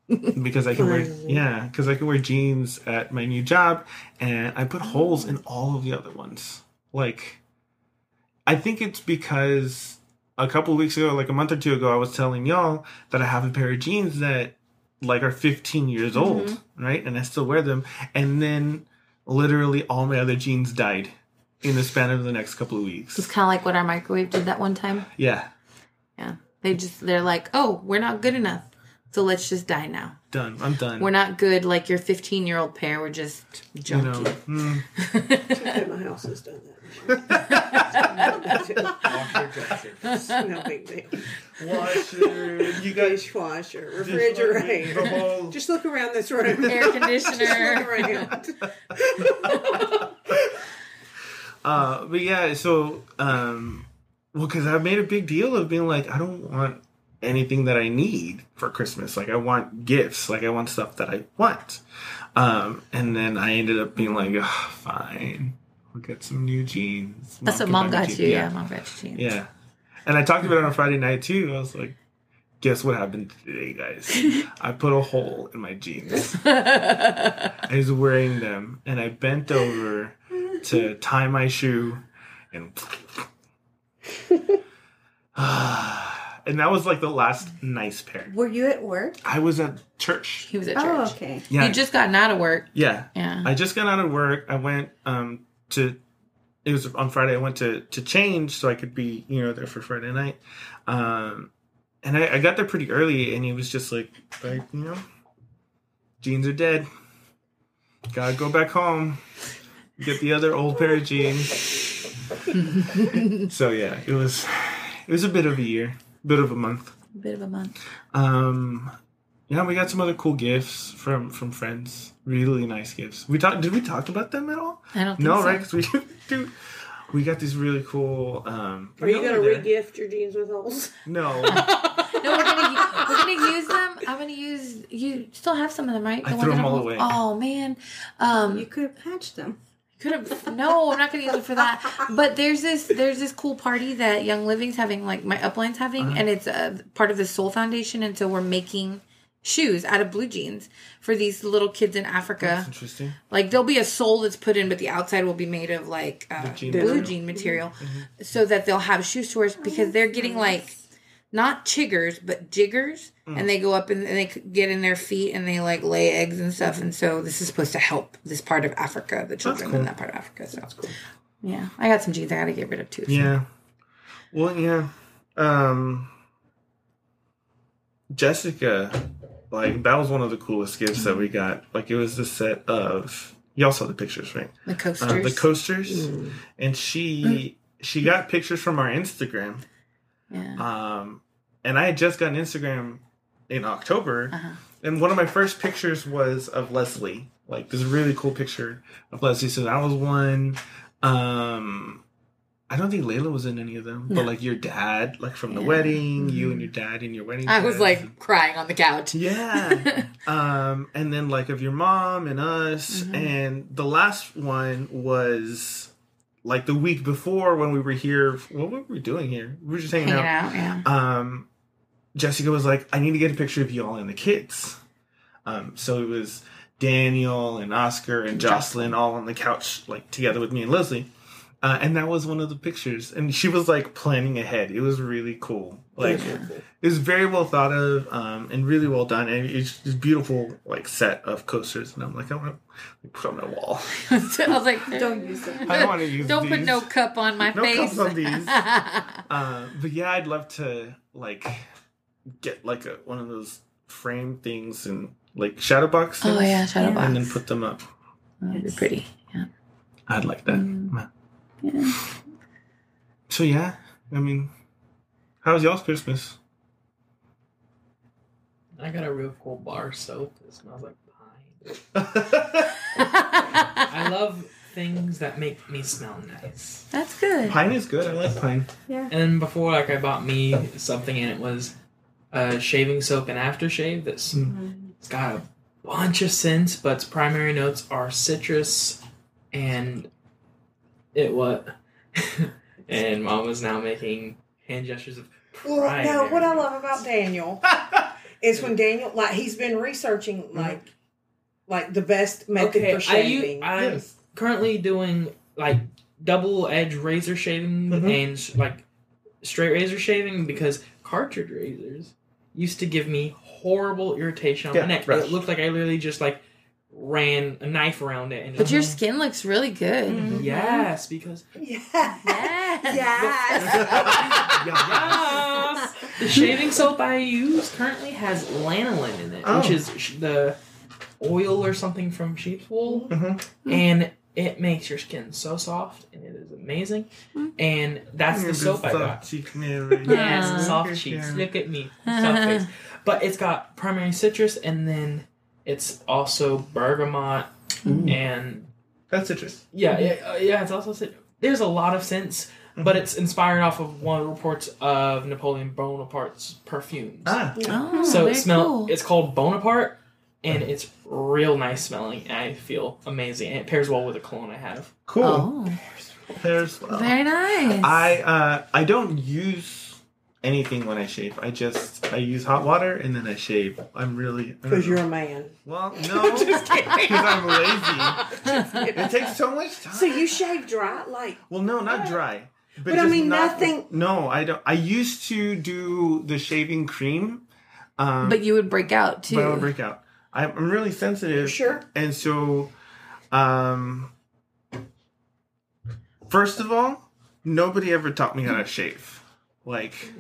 A: because I can wear yeah because I can wear jeans at my new job, and I put holes in all of the other ones. Like, I think it's because a couple weeks ago, like a month or two ago, I was telling y'all that I have a pair of jeans that like are 15 years mm-hmm. old, right? And I still wear them. And then literally all my other jeans died in the span of the next couple of weeks.
B: It's kind of like what our microwave did that one time.
A: Yeah,
B: Yeah, they just they're like, oh, we're not good enough, so let's just die now.
A: done. I'm done.
B: We're not good like your 15 year old pair. We're just
A: you
B: junky.
A: know, mm,
C: my house has done that. It's no big deal.
A: washer. You guys
C: Dishwasher,
A: the
C: refrigerator.
A: whole-
C: Just look around this room.
B: Air
C: Just
B: conditioner.
C: look around.
A: Uh, but yeah, so um, well, because I made a big deal of being like, I don't want anything that I need for Christmas. Like, I want gifts. Like, I want stuff that I want. Um, and then I ended up being like, "Ugh, fine, we'll get some new jeans.
B: That's what mom got you.
A: Yeah.
B: Yeah, mom got you jeans.
A: yeah. And I talked about it on Friday night too. I was like, guess what happened today, guys? (laughs) I put a hole in my jeans. (laughs) I was wearing them, and I bent over to tie my shoe, and (laughs) (sighs) and that was like the last nice pair.
D: Were you at work?
A: I was at church.
B: He was at church.
D: Oh,
B: church.
D: okay.
A: Yeah,
B: You just gotten out of work.
A: yeah.
B: Yeah.
A: I just got out of work. I went um to it was on Friday. I went to to change so I could be you know there for Friday night. Um, and I, I got there pretty early, and he was just like, like you know, jeans are dead. Gotta go back home. Get the other old pair of jeans. (laughs) so yeah, it was it was a bit of a year, bit of a month.
B: Bit of a month.
A: Um, yeah, we got some other cool gifts from from friends. Really nice gifts. We talked. Did we talk about them at all?
B: I don't think
A: No,
B: so.
A: right? Because we (laughs) dude, we got these really cool. Um,
C: Are you gonna
A: they're-
C: re-gift your jeans with holes?
A: No, (laughs)
B: No, (laughs) we're gonna we're gonna use them. I'm gonna use. You still have some of them, right?
A: I threw them
B: are
A: all
B: holes-
A: away.
B: Oh man. Um,
D: You could have patched them.
B: Could have. No, I'm not gonna use it for that. But there's this there's this cool party that Young Living's having, like my upline's having,
A: Uh-huh.
B: and it's a part of the Soul Foundation, and so we're making shoes out of blue jeans for these little kids in Africa.
A: interesting.
B: Like there'll be a sole that's put in, but the outside will be made of like uh,
A: jean
B: blue
A: material.
B: jean material, so that they'll have shoe stores because they're getting like not chiggers but jiggers, and they go up and, and they get in their feet and they like lay eggs and stuff. And so this is supposed to help this part of Africa, the children
A: cool.
B: in that part of Africa. So yeah, I got some jeans I got to get rid of too. so.
A: Yeah. Well, yeah. Um, Jessica, like that was one of the coolest gifts that we got. Like it was the set of. Y'all saw the pictures, right?
B: the coasters.
A: Uh, the coasters, and she she got pictures from our Instagram.
B: Yeah.
A: Um, and I had just gotten Instagram in October,
B: Uh-huh.
A: and one of my first pictures was of Leslie. Like this really cool picture of Leslie. So that was one. Um, I don't think Layla was in any of them, but like your dad, like from the wedding, you and your dad in your wedding.
B: I was like crying on the couch.
A: Yeah. (laughs) um, and then like of your mom and us,
B: Mm-hmm.
A: and the last one was like the week before when we were here. What were we doing here? We were just hanging,
B: Hanging
A: out.
B: out, yeah.
A: Um, Jessica was like, "I need to get a picture of you all and the kids." Um, so it was Daniel and Oscar and Jocelyn all on the couch, like together with me and Leslie. Uh, and that was one of the pictures. And she was like planning ahead. It was really cool. Like it was very well thought of um, and really well done. And it's this beautiful like set of coasters. And I'm like, I want to put on my wall. (laughs)
B: I was like,
D: Don't use them.
A: I don't want to use. Them.
B: Don't put no cup on my
A: No
B: face.
A: cups on these. (laughs) Uh, but yeah, I'd love to like get like a, one of those frame things and like shadow box.
B: oh yeah, shadow box.
A: and then put them up.
B: That'd be pretty. Yeah.
A: I'd like that.
B: Mm. Yeah.
A: So yeah, I mean, how was y'all's Christmas?
E: I got a real cool bar soap that smells like pine. (laughs) I love things that make me smell nice.
B: That's good.
A: pine is good. I like pine.
E: Yeah. And before, like, I bought me something, and it was a shaving soap and aftershave that's hmm. it's got a bunch of scents, but its primary notes are citrus and it what. (laughs) and mom is now making hand gestures of
C: Well,
E: pride.
C: no, what I love about Daniel (laughs) is when Daniel, like, he's been researching, like, like the best method
E: Okay,
C: for
E: I u-
C: shaving.
E: I'm
A: Yes.
E: currently doing like double edge razor shaving
A: Mhm.
E: and like straight razor shaving because cartridge razors used to give me horrible irritation on
A: Yeah,
E: my neck.
A: right.
E: It looked like I literally just like ran a knife around it and
B: But
E: just,
B: your skin looks really good.
C: Mm-hmm.
E: yes because
C: yeah.
B: Yes.
C: Yes.
E: yes (laughs) the shaving soap I use currently has lanolin in it,
A: Oh.
E: which is the oil or something from sheep's wool.
A: Mhm.
E: and it makes your skin so soft and it is amazing and that's the soap i got
A: Cheek mirror.
E: yes
B: Aw.
E: soft cheeks look at me soft face (laughs) but it's got primary citrus and then it's also bergamot and
A: That's citrus.
E: yeah yeah, uh, yeah it's also cit- there's a lot of scents but it's inspired off of one of the reports of napoleon bonaparte's perfumes
A: Ah,
B: Oh,
E: so it smell
B: cool.
E: it's called bonaparte and it's real nice smelling and i feel amazing and it pairs well with a cologne i have
A: cool.
B: Oh,
A: There's well.
B: very nice.
A: I uh I don't use anything when I shave. I just I use hot water and then I shave. I'm really
C: Because you're a man.
A: well (laughs) no because I'm (laughs) lazy. It takes so much time.
C: So you shave dry? Like,
A: Well, no, not dry. But,
C: But I mean,
A: not-
C: nothing-
A: No, I don't. I used to do the shaving cream, um,
B: but you would break out too.
A: but I would break out. I'm I'm really sensitive.
C: Sure.
A: And so, um, first of all, nobody ever taught me how to shave, like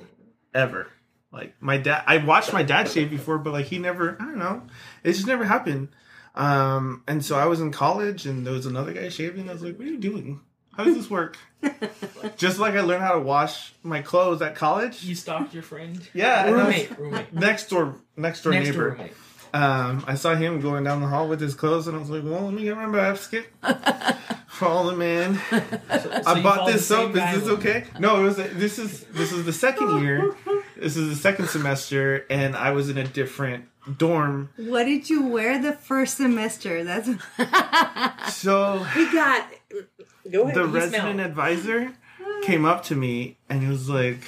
A: ever. Like my dad, I watched my dad shave before, but like he never. I don't know. It just never happened. Um, and so I was in college, and there was another guy shaving. I was like, "What are you doing? How does this work?" (laughs) just like I learned how to wash my clothes at college.
E: You stalked your friend?
A: Yeah, and was-
E: Roommate, roommate.
A: next door, next door
E: Next
A: neighbor.
E: door roommate.
A: Um, I saw him going down the hall with his clothes, and I was like, "Well, let me get my basket." Follow him in.
E: So
A: I bought this soap. Is this
E: guideline.
A: okay? No, it was. This is this is the second year. (laughs) This is the second semester, and I was in a different dorm.
D: What did you wear the first semester? That's (laughs)
A: So
C: We got. Go ahead.
A: the resident
E: smell.
A: advisor came up to me and he was like,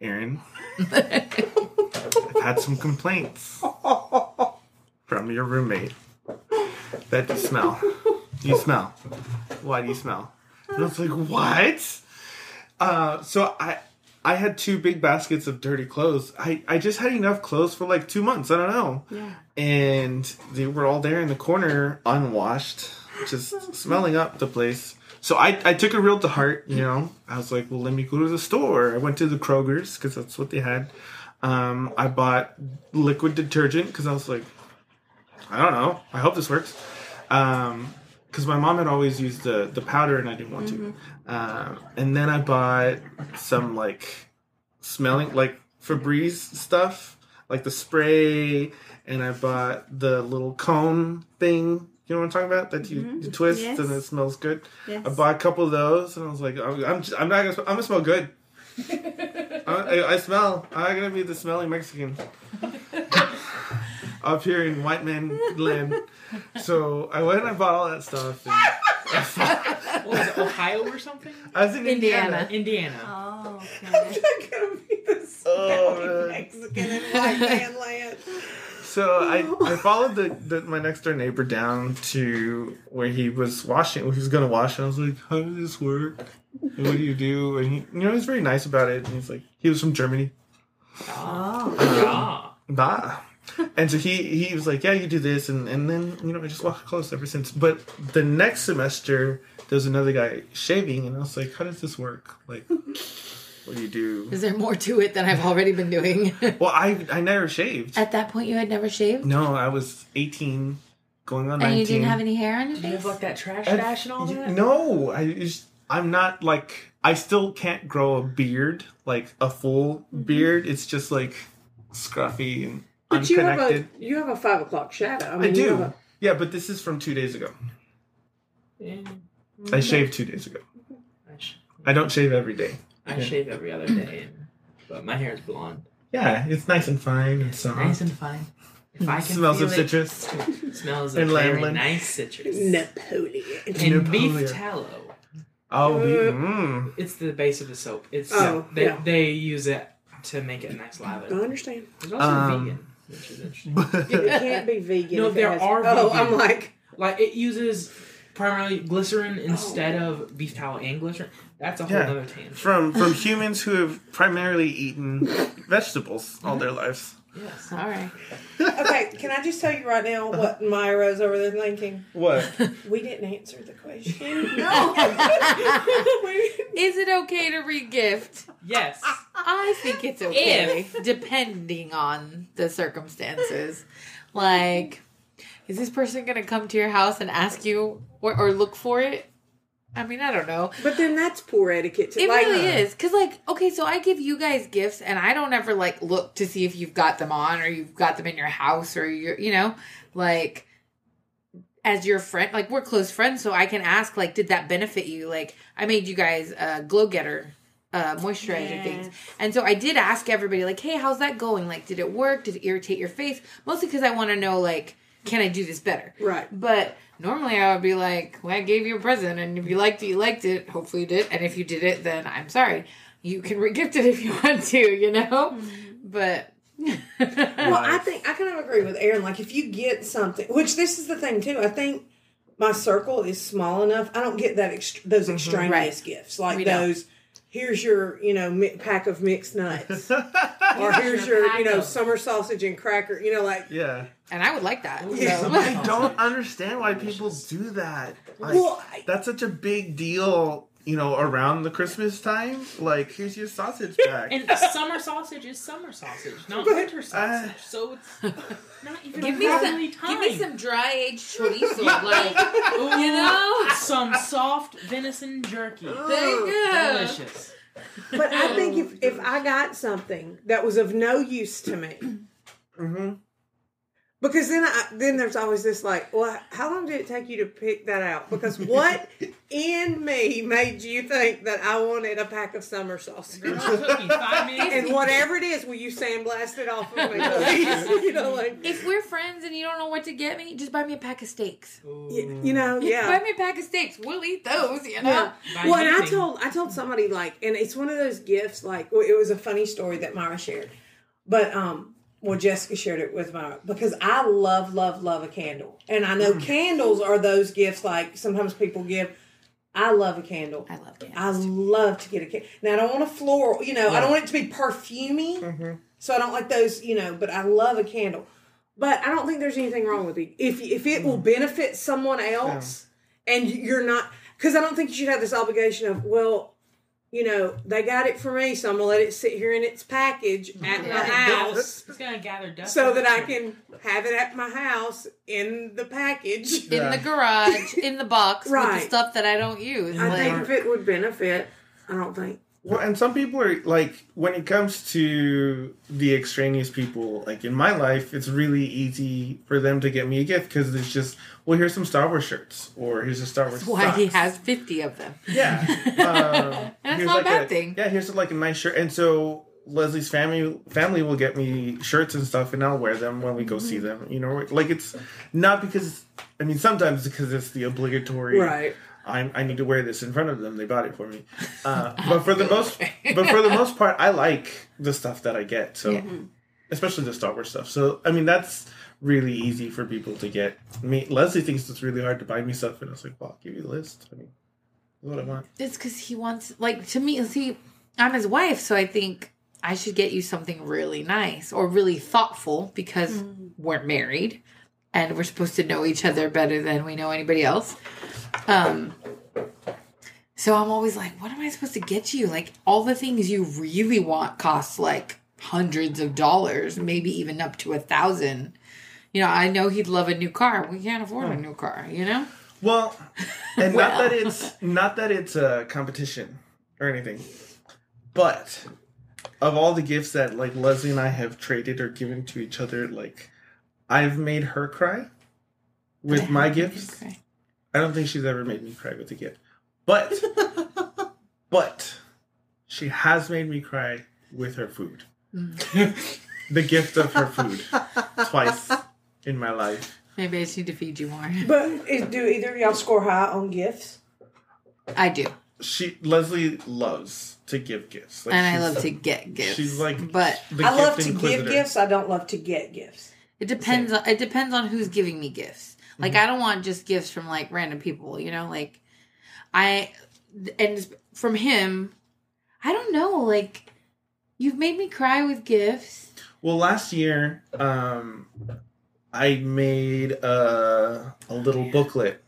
A: "Aaron, I've had some complaints from your roommate that you smell. You smell. Why do you smell?" And I was like, "What?" Uh, so I I had two big baskets of dirty clothes. I I just had enough clothes for like two months. I don't know.
D: yeah.
A: And they were all there in the corner, unwashed, just smelling up the place. So I, I took it real to heart, you know. I was like, well, let me go to the store. I went to the Kroger's because that's what they had. Um, I bought liquid detergent because I was like, I don't know. I hope this works. Um, because my mom had always used the the powder and I didn't want to. Um, and then I bought some like smelling like Febreze stuff, like the spray, and I bought the little cone thing You know what I'm talking about? That you, mm-hmm. you twist
D: Yes.
A: and it smells good.
D: Yes.
A: I bought a couple of those, and I was like, I'm, I'm, just, I'm not gonna, I'm gonna smell good. (laughs) I, I, I smell. I'm gonna be the smelly Mexican (laughs) up here in white man land. So I went and I bought all that stuff. And (laughs)
E: What was it, Ohio or something?
A: I was in Indiana.
B: Indiana.
E: Indiana.
D: Oh, okay.
C: I'm not gonna be the
A: Oh,
C: smelly
A: man.
C: Mexican in white man land.
A: So I, I followed the, the my next door neighbor down to where he was washing. He was gonna wash, and I was like, "How does this work? And what do you do?" And he, you know, he's very nice about it. And he's like, he was from Germany.
D: Oh.
E: Ah.
A: Bah. And so he he was like, yeah, you do this, and and then you know I just walked close ever since. But the next semester, there's another guy shaving, and I was like, how does this work? Like, what do you do?
B: Is there more to it than I've already been doing? (laughs)
A: Well, I I never shaved.
B: At that point, you had never shaved,
A: No, I was 18, going on 19.
B: and you didn't have any hair on your
E: Do you have like that trash
A: I-
E: dash and all that?
A: No, I just, I'm not like I still can't grow a beard, like a full mm-hmm. beard. It's just like scruffy and
C: But you have a you have a five o'clock shadow. I,
A: I,
C: mean, you have
A: do.
C: a-
A: Yeah, but this is from two days ago.
E: Yeah,
A: I mm-hmm. shaved two days ago.
E: I
A: don't shave every day.
E: I shave every other day, and, but my hair is blonde.
A: Yeah, it's nice and fine and soft.
E: Nice and fine. If I can
A: Smells
E: feel
A: of
E: it,
A: citrus.
E: it smells
A: and
E: of very
A: lemon.
E: nice citrus.
C: Napoleon.
E: and
A: Napoleon.
E: beef tallow.
A: Oh, be,
C: Uh,
A: mm.
E: It's the base of the soap. It's
C: Oh,
E: they,
C: yeah.
E: they use it to make it a nice lather.
C: I
E: lather.
C: understand.
E: It's also
A: Um,
E: vegan, which is interesting.
C: It can't be vegan.
E: No,
C: if it (laughs)
E: there
C: has-
E: are
C: Oh. I'm like,
E: Like it uses primarily glycerin instead of beef tallow and glycerin. That's a whole
A: Yeah.
E: other tangent.
A: from from (laughs) humans who have primarily eaten vegetables all their lives.
E: yes.
B: All right. (laughs)
C: okay. Can I just tell you right now uh-huh. what Myra's over there thinking?
A: What?
C: We didn't answer the question. (laughs)
D: No.
B: Is it okay to regift?
E: Yes.
B: I think it's okay, depending on the circumstances. Like, is this person going to come to your house and ask you or, or look for it? I mean, I don't know.
C: but then that's poor etiquette. To,
B: It
C: like,
B: really is. Because, like, okay, so I give you guys gifts and I don't ever, like, look to see if you've got them on or you've got them in your house or you're, you know, like, as your friend, like, we're close friends, so I can ask, like, did that benefit you? Like, I made you guys uh, glow getter uh, moisturizer things. And so I did ask everybody, like, hey, how's that going? Like, did it work? Did it irritate your face? Mostly because I want to know, like, can I do this better?
C: Right.
B: But normally I would be like, well, I gave you a present, and if you liked it, you liked it. Hopefully you did. And if you did it, then I'm sorry. You can regift it if you want to, you know? Mm-hmm. But. (laughs)
C: Well, I think I kind of agree with Aaron. Like, if you get something, which this is the thing too, I think my circle is small enough. I don't get that ext- those mm-hmm. extraneous
B: Right.
C: gifts like
B: We don't.
C: Those. Here's your, you know, mi- pack of mixed nuts, (laughs) or here's your, you know, summer sausage and cracker. You know, like
A: yeah.
B: and I would like that.
C: Yeah.
B: So.
A: I don't understand why people do that. Like,
C: Well, I-
A: that's such a big deal, you know, around the Christmas time. Like, here's your sausage (laughs) bag.
E: And summer sausage is summer sausage, not (laughs) winter sausage. so it's (laughs) not even
B: Give me, some,
E: properly
B: give me
E: timed.
B: some dry aged chorizo, like you know.
E: some soft venison jerky.
B: There you go.
E: Delicious.
C: but I think if if I got something that was of no use to me,
A: hmm
C: Because then, I, then there's always this like, well, how long did it take you to pick that out? Because what (laughs) in me made you think that I wanted a pack of summer sausage?
E: Girl, it took me five minutes.
C: And whatever it is, will you sandblast it off of me, (laughs) please? you know, like,
B: If we're friends and you don't know what to get me, just buy me a pack of steaks.
C: y- you know, yeah.
B: Buy me a pack of steaks. We'll eat those, you know.
C: Yeah. Well, and I told I told somebody like, and it's one of those gifts. Like, it was a funny story that Myra shared, but um, well, Jessica shared it with my because I love, love, love a candle, and I know candles are those gifts. Like sometimes people give. I love a candle.
B: I love candles.
C: I love to get a candle. Now I don't want a floral. You know, I don't want it to be perfumey.
A: Mm-hmm.
C: So I don't like those. You know, but I love a candle. But I don't think there's anything wrong with it. If if it will benefit someone else, and you're not, because I don't think you should have this obligation of well. You know, they got it for me, so I'm gonna let it sit here in its package at my house (laughs)
E: It's gonna gather dust.
C: so that I can have it at my house in the package.
B: in the garage, in the box, with
C: Right.
B: the stuff that I don't use.
C: I
B: like,
C: think if it would benefit, I don't think.
A: Well, and some people are like, when it comes to the extraneous people, like in my life, it's really easy for them to get me a gift because it's just, well, here's some Star Wars shirts, or here's a Star Wars.
B: That's why he has 50 of them.
A: Yeah, (laughs) um,
B: And it's
A: here's
B: not a
A: like
B: bad thing.
A: Yeah, here's like a nice shirt, and so Leslie's family family will get me shirts and stuff, and I'll wear them when we go see them. You know, like it's not because I mean sometimes because it's the obligatory
C: Right.
A: I, I need to wear this in front of them. They bought it for me, (laughs) uh, but for the most, but for the (laughs) most part, I like the stuff that I get. So,
B: Yeah.
A: especially the Star Wars stuff. So, I mean, that's really easy for people to get. I mean, Leslie thinks it's really hard to buy me stuff, and I was like, "Well, I'll give you the list. I mean, that's what I want."
B: It's because he wants, like, to me, see, I'm his wife, so I think I should get you something really nice or really thoughtful because we're married and we're supposed to know each other better than we know anybody else. Um, so I'm always like, what am I supposed to get you? Like, all the things you really want cost like hundreds of dollars, maybe even up to a thousand. You know, I know he'd love a new car. We can't afford a new car, you know?
A: Well, and not that it's not that it's a competition or anything, but of all the gifts that like Leslie and I have traded or given to each other, like I've made her cry with my gifts.
B: Okay.
A: I don't think she's ever made me cry with a gift, but (laughs) but she has made me cry with her food. Mm. (laughs) the gift of her food (laughs) twice in my life.
B: Maybe I just need to feed you more.
C: But is, do either of y'all score high on gifts?
B: I do.
A: She Leslie loves to give gifts, Like,
B: and I love to get gifts.
A: she's like-
B: but
A: the
C: I love
A: gift
C: to give gifts. I don't love to get gifts.
B: it depends. On, it depends on who's giving me gifts. Like I don't want just gifts from like random people. You know, like I and from him. I don't know. Like you've made me cry with gifts.
A: Well, last year, um, I made a, a little booklet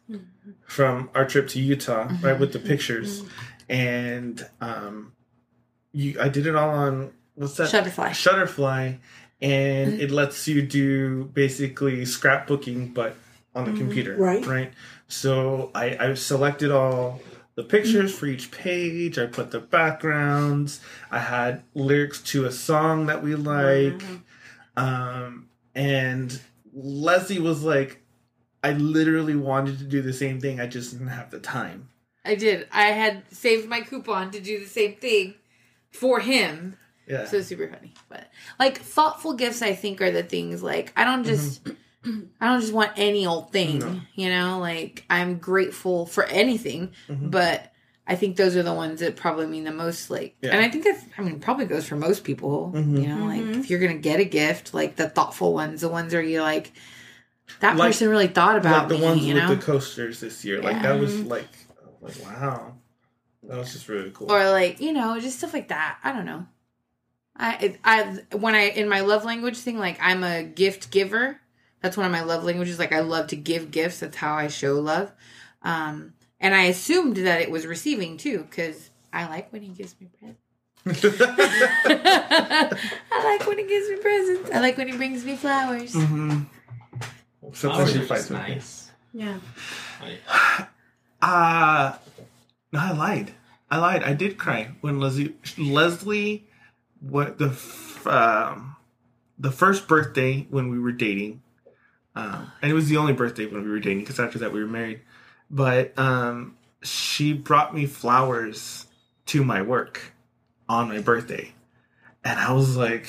A: from our trip to Utah, right, with the pictures, and um, you, I did it all on what's that?
B: Shutterfly.
A: Shutterfly, and it lets you do basically scrapbooking, but on the computer,
C: Right.
A: Right. So I, I selected all the pictures for each page. I put the backgrounds. I had lyrics to a song that we like. Um, and Leslie was like, I literally wanted to do the same thing. I just didn't have the time.
B: I did. I had saved my coupon to do the same thing for him.
A: Yeah.
B: So super funny. But like thoughtful gifts I think are the things like I don't just (clears throat) I don't just want any old thing.
A: No.
B: You know, like I'm grateful for anything,
A: Mhm.
B: but I think those are the ones that probably mean the most like
A: Yeah.
B: and I think that's I mean probably goes for most people.
A: Mhm.
B: You know, like if you're gonna get a gift, like the thoughtful ones, the ones where you're like that
A: Like-
B: person really thought about
A: like the
B: me,
A: ones
B: you
A: with the coasters this year. Like
B: Yeah.
A: that was like, was like wow, that was just really cool.
B: or like you know just stuff like that i don't know i i when i in my love language thing like i'm a gift giver that's one of my love languages like i love to give gifts that's how i show love um and i assumed that it was receiving too because i like when he gives me presents (laughs) i like when he gives me presents i like when he brings me flowers
A: mm-hmm. So
E: Flowers
A: she fights
E: just
A: with me.
E: nice.
D: Yeah.
A: Uh no, I lied. I lied. I did cry when Leslie Leslie what the f- um the first birthday when we were dating. Um and it was the only birthday when we were dating because after that we were married. But um she brought me flowers to my work on my birthday. And I was like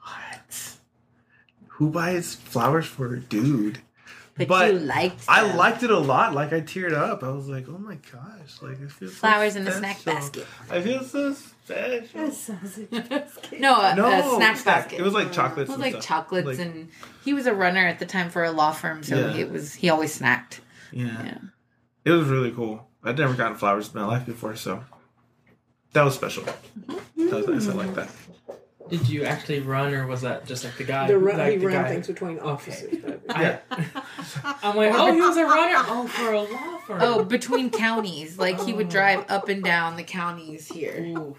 A: what? Who buys flowers for a dude?
B: but,
A: But
B: you liked
A: I liked it a lot. Like I teared up. I was like, "Oh my gosh!" Like it feels so
B: flowers in the snack basket
A: I feel so special. (laughs)
B: no a,
A: No,
B: a snack basket
A: It was like chocolates.
B: It was
A: and
B: like
A: stuff.
B: chocolates
A: Like,
B: and he was a runner at the time for a law firm, so
A: Yeah.
B: it was he always snacked.
A: yeah.
B: Yeah.
A: It was really cool. I'd never gotten flowers in my life before, so that was special.
B: Mm-hmm.
A: That was nice. I like that.
E: Did you actually run, or was that just like the guy?
C: The run,
E: like
C: he
E: the
C: run
E: guy-
C: things between offices. baby. (laughs)
E: I, I'm like, oh, he was a runner. (laughs) Oh, for a law firm.
B: Oh, between counties, like he would drive up and down the counties here.
E: Ooh.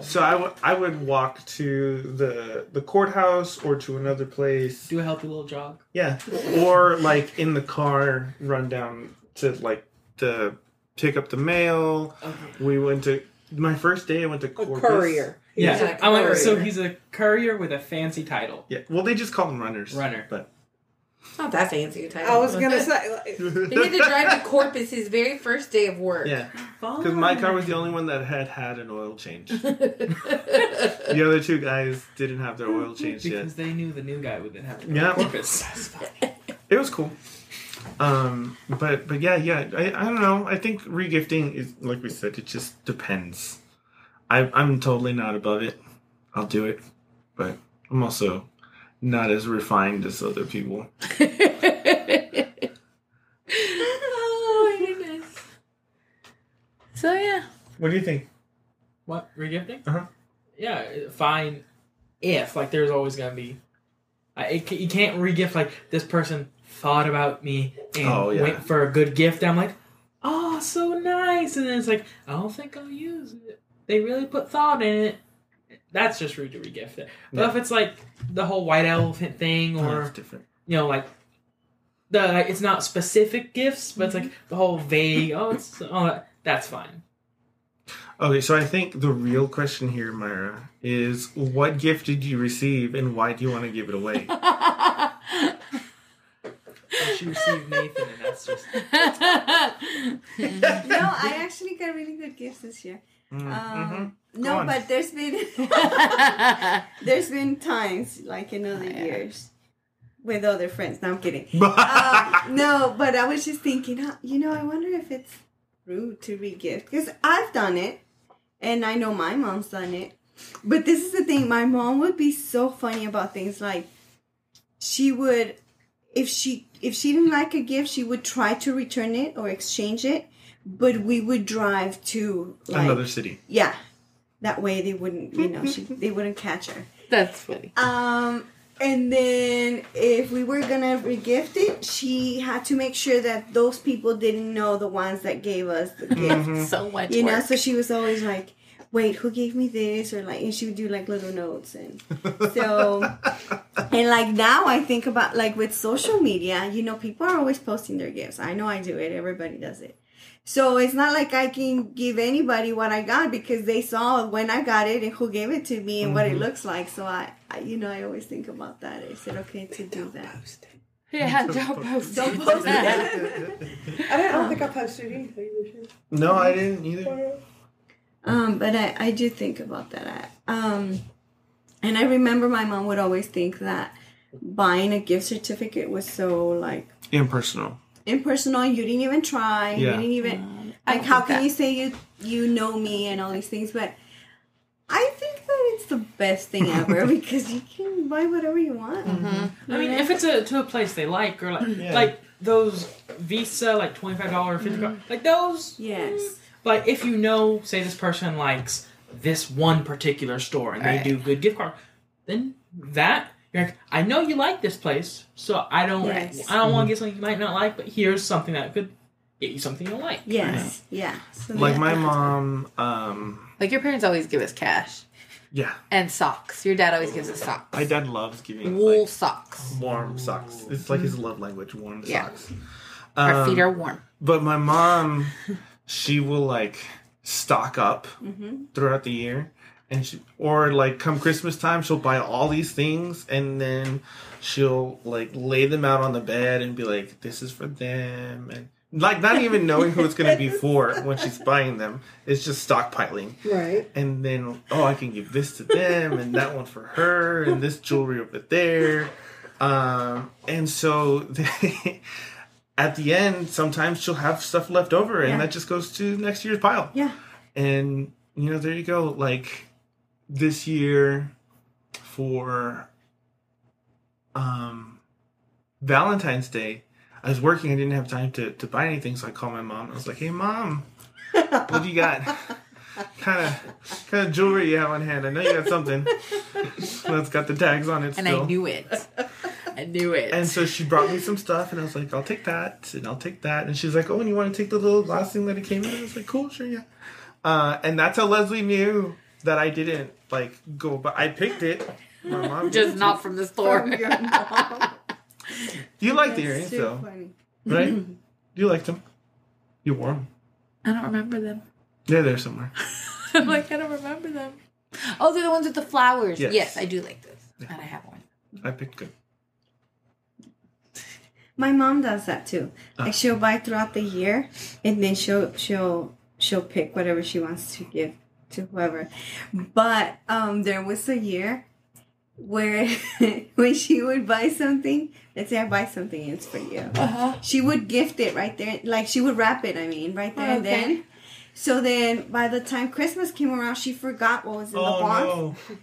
A: So I would I would walk to the the courthouse or to another place.
E: Do a healthy little jog.
A: Yeah, or like in the car, run down to like to pick up the mail.
E: Okay.
A: We went to my first day I went to
C: A courier. He
E: Yeah,
C: a
E: I'm like, so he's a courier with a fancy title.
A: Yeah, well, they just call them runners.
E: Runner.
A: But
B: Not that fancy a title.
C: I was gonna (laughs) say, like,
B: He had to drive to Corpus his very first day of work.
A: yeah, because my car was the only one that had had an oil change. The other two guys didn't have their oil changed yet.
E: Because they knew the new guy would then have to go
A: Yeah.
E: to Corpus.
A: It was cool. Um, but but yeah, yeah. I, I don't know. I think regifting is like we said. It just depends. I I'm totally not above it. I'll do it, but I'm also not as refined as other people. (laughs)
B: oh my goodness. So yeah.
A: What do you think?
E: What regifting?
A: Uh-huh.
E: Yeah, fine. If like there's always gonna be, I it, you can't regift like this person thought about me and
A: Oh, yeah.
E: went for a good gift. I'm like, oh, so nice, and then it's like, I don't think I'll use it. They really put thought in it. That's just rude to regift it. But
A: Yeah.
E: if it's like the whole white elephant thing,
A: Oh,
E: or
A: it's different.
E: you know, like the like, it's not specific gifts, but it's like the whole vague. Oh, it's oh, that- that's fine.
A: Okay, so I think the real question here, Myra, is what gift did you receive and why do you want to give it away? (laughs)
E: She received Nathan, and that's just (laughs) (laughs)
D: no, I actually got really good gifts this year.
A: Mm,
D: Um,
A: mhm.
D: No,
A: on.
D: but there's been (laughs) (laughs) there's been times like in other years with other friends. No, I'm kidding. (laughs) um, no, but I was just thinking, uh, you know, I wonder if it's rude to regift because I've done it, and I know my mom's done it. But this is the thing: my mom would be so funny about things like she would, if she if she didn't like a gift, she would try to return it or exchange it. But we would drive to like
A: Another city.
D: yeah, that way they wouldn't, you know, she, (laughs) they wouldn't catch her.
B: That's funny.
D: Um, and then if we were gonna regift it, she had to make sure that those people didn't know the ones that gave us the (laughs) gift.
B: So much
D: You know, so she was always like, "Wait, who gave me this?" Or like, and she would do like little notes, and (laughs) so, and like now I think about like with social media, you know, people are always posting their gifts. I know I do it. Everybody does it. So it's not like I can give anybody what I got because they saw when I got it and who gave it to me and what it looks like. So I, I, you know, I always think about that. Is it okay to do that?
B: yeah, (laughs) don't post
D: Don't
B: it.
D: post
C: I, didn't, I don't think I posted anything this
A: no, I didn't either.
D: Um, but I, I do think about that. I, um, and I remember my mom would always think that buying a gift certificate was so like
A: Impersonal.
D: Impersonal. You didn't even try. You didn't even
B: um, I
D: like. How can
B: that.
D: you say you you know me and all these things? But I think that it's the best thing (laughs) ever because you can buy whatever you want.
B: Mm-hmm. mm-hmm.
E: I mean, if it's a to a place they like, or like
A: Yeah.
E: like those Visa, like twenty five dollar, fifty dollars, mm-hmm. like those.
D: Yes.
E: But if you know, say this person likes this one particular store and they
B: Right.
E: do good gift card, then that you're like, I know you like this place, so I don't,
D: Yes.
E: I don't want to get something you might not like, but here's something that could get you something you'll like.
D: Yes. Yeah. So
A: Like
D: yeah,
A: my mom, um,
B: Like your parents always give us cash
A: yeah,
B: and socks. Your dad always gives us socks.
A: my dad loves giving
B: Wool
A: like,
B: socks.
A: warm socks. It's like his love language, warm
B: Yeah.
A: socks.
B: Our
A: Um,
B: feet are warm.
A: But my mom, she will like stock up
D: Mm-hmm.
A: throughout the year, and she or like come Christmas time, she'll buy all these things, and then she'll like lay them out on the bed and be like, "This is for them," and like not even knowing who it's gonna be (laughs) for when she's buying them. It's just stockpiling,
C: Right.
A: and then oh, I can give this to them, and that one for her, and this jewelry over there. Um, and so they, (laughs) at the end, sometimes she'll have stuff left over, and
D: Yeah.
A: that just goes to next year's pile.
D: Yeah.
A: And you know, there you go. Like this year for um Valentine's Day, I was working. I didn't have time to to buy anything, so I called my mom. I was like, "Hey, mom, what do you got? kind of kind of jewelry you have on hand? I know you got something (laughs) that's got the tags on it
B: And
A: still."
B: I knew it. I knew it.
A: And so she brought me some stuff, and I was like, "I'll take that, and I'll take that." And she's like, "Oh, and you want to take the little glass thing that it came in?" I was like, "Cool, sure, yeah." Uh, and that's how Leslie knew that I didn't like go, but I picked it. My mom (laughs)
B: Just not from the store.
D: From your mom. (laughs)
A: You like the earrings, though,
D: funny.
A: right? (laughs) You liked them. You wore them.
B: I don't remember them.
A: They're there somewhere.
B: I'm like, I don't remember them. Oh, they're the ones with the flowers.
A: Yes.
B: Yes, I do like those. And I have one.
A: I picked good.
D: My mom does that too.
A: Ah.
D: Like she'll buy throughout the year, and then she'll she'll she'll pick whatever she wants to give to whoever. But um, there was a year where (laughs) when she would buy something, let's say I buy something, and it's for you.
B: Uh-huh.
D: She would gift it right there, like she would wrap it. I mean, right there and
B: Okay.
D: then. So then, by the time Christmas came around, she forgot what was in the box.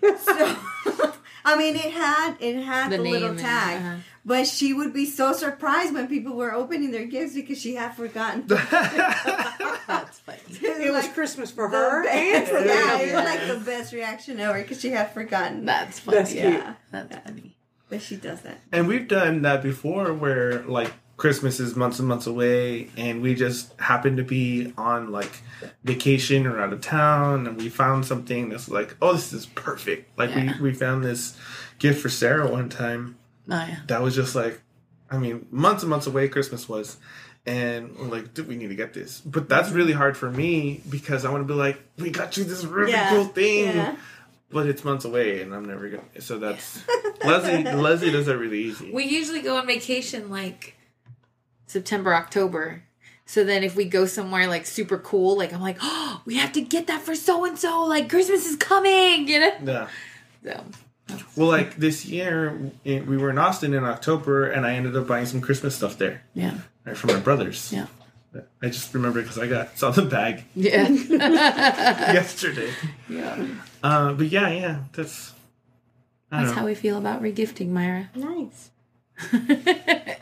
A: no. (laughs)
D: So, I mean, it had it had
B: The
D: the,
B: name
D: little
B: and-
D: tag,
B: uh-huh.
D: but she would be so surprised when people were opening their gifts because she had forgotten. (laughs)
B: That's funny. (laughs)
C: It was
D: like
C: Christmas for her
D: best-
C: and for
D: yeah,
C: them.
D: it was like the best reaction ever because she had forgotten.
B: That's funny.
C: That's cute.
D: yeah,
B: That's funny.
D: but she does that.
A: And we've done that before where like Christmas is months and months away and we just happen to be on like vacation or out of town and we found something that's like, oh this is perfect. Like
B: Yeah.
A: we, we found this gift for Sarah one time
B: Oh, yeah.
A: that was just like I mean, months and months away Christmas was. And we're like, dude, we need to get this. But that's really hard for me because I want to be like, we got you this really
D: Yeah,
A: cool thing.
D: yeah.
A: But it's months away and I'm never gonna so that's (laughs) Leslie Leslie does that really easy.
B: We usually go on vacation like September, October. So then if we go somewhere like super cool, like I'm like, oh, we have to get that for so and so. Like Christmas is coming, you know?
A: yeah.
B: So
A: Well, like this year, we were in Austin in October, and I ended up buying some Christmas stuff there
B: yeah,
A: right, for my brothers.
B: yeah,
A: I just remember because I got saw the bag
B: yeah, (laughs)
A: yesterday.
B: yeah.
A: Uh, but yeah, yeah, that's. I don't
B: That's
A: know.
B: how we feel about regifting, Myra.
D: Nice. (laughs)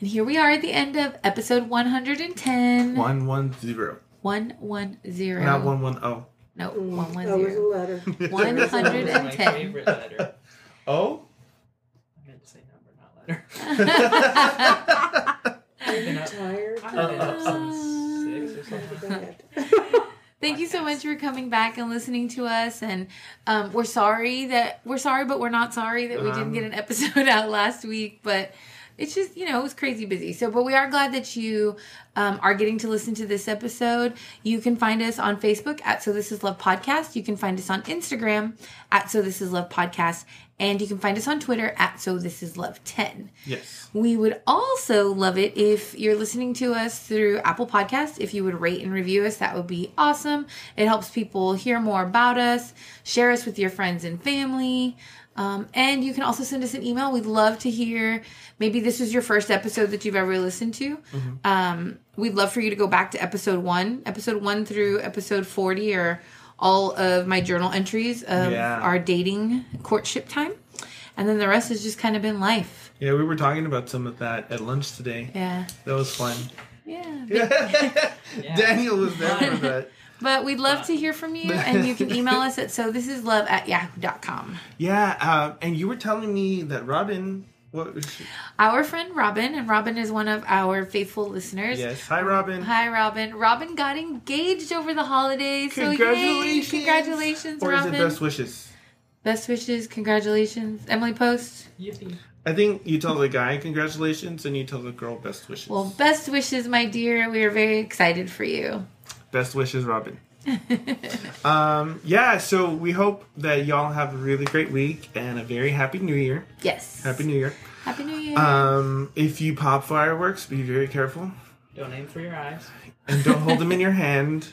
B: And here we are at the end of episode 110.
A: one one zero,
B: 110.
A: not one one oh.
B: No,
C: That was a
B: 110.
C: letter. (laughs)
E: That was my
B: 110.
E: favorite letter.
A: Oh.
E: I meant to say number, not letter. (laughs)
C: Are you
E: Been
C: tired?
E: I've been up since six or something. (laughs)
B: Thank you so much for coming back and listening to us. And um, we're sorry that we're sorry, but we're not sorry that we didn't
A: Um.
B: get an episode out last week. But it's just you know it was crazy busy. So, but we are glad that you um, are getting to listen to this episode. You can find us on Facebook at So This Is Love Podcast. You can find us on Instagram at So This Is Love Podcast, and you can find us on Twitter at So This Is Love Ten.
A: Yes.
B: We would also love it if you're listening to us through Apple Podcasts. If you would rate and review us, that would be awesome. It helps people hear more about us, share us with your friends and family. Um, and you can also send us an email. We'd love to hear. Maybe this was your first episode that you've ever listened to. Um, we'd love for you to go back to episode one, episode one through episode 40, or all of my journal entries of
A: Yeah.
B: our dating courtship time. And then the rest has just kind of been life.
A: Yeah, we were talking about some of that at lunch today.
B: Yeah.
A: That was fun.
B: Yeah. (laughs)
A: Daniel was there for that.
B: But we'd love to hear from you, and you can email us at so this is love at yahoo.com.
A: Yeah, uh, and you were telling me that Robin. What she?
B: Our friend Robin, and Robin is one of our faithful listeners.
A: Yes. Hi, Robin.
B: Hi, Robin. Robin got engaged over the holidays. So yay!
A: Congratulations.
B: Congratulations,
A: Or is it best wishes?
B: Best wishes. Congratulations. Emily Post.
E: Yippee.
A: I think you tell the guy congratulations and you tell the girl best wishes.
B: Well, best wishes, my dear. We are very excited for you.
A: best wishes, Robin. (laughs) um, yeah, so we hope that y'all have a really great week and a very happy new year.
B: Yes.
A: Happy New Year.
B: Happy New Year.
A: Um, if you pop fireworks, be very careful
E: Don't aim for your eyes.
A: and don't hold them in your (laughs) hand.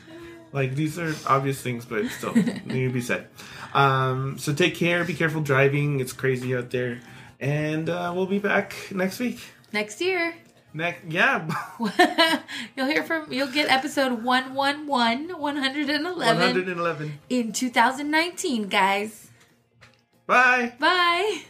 A: Like these are obvious things, but still (laughs) need to be said. Um, so take care. Be careful driving. It's crazy out there, and uh, we'll be back next week.
B: Next year.
A: Next, yeah, (laughs)
B: you'll hear from you'll get episode 111 111
A: 111.
B: in 2019 guys
A: Bye.
B: bye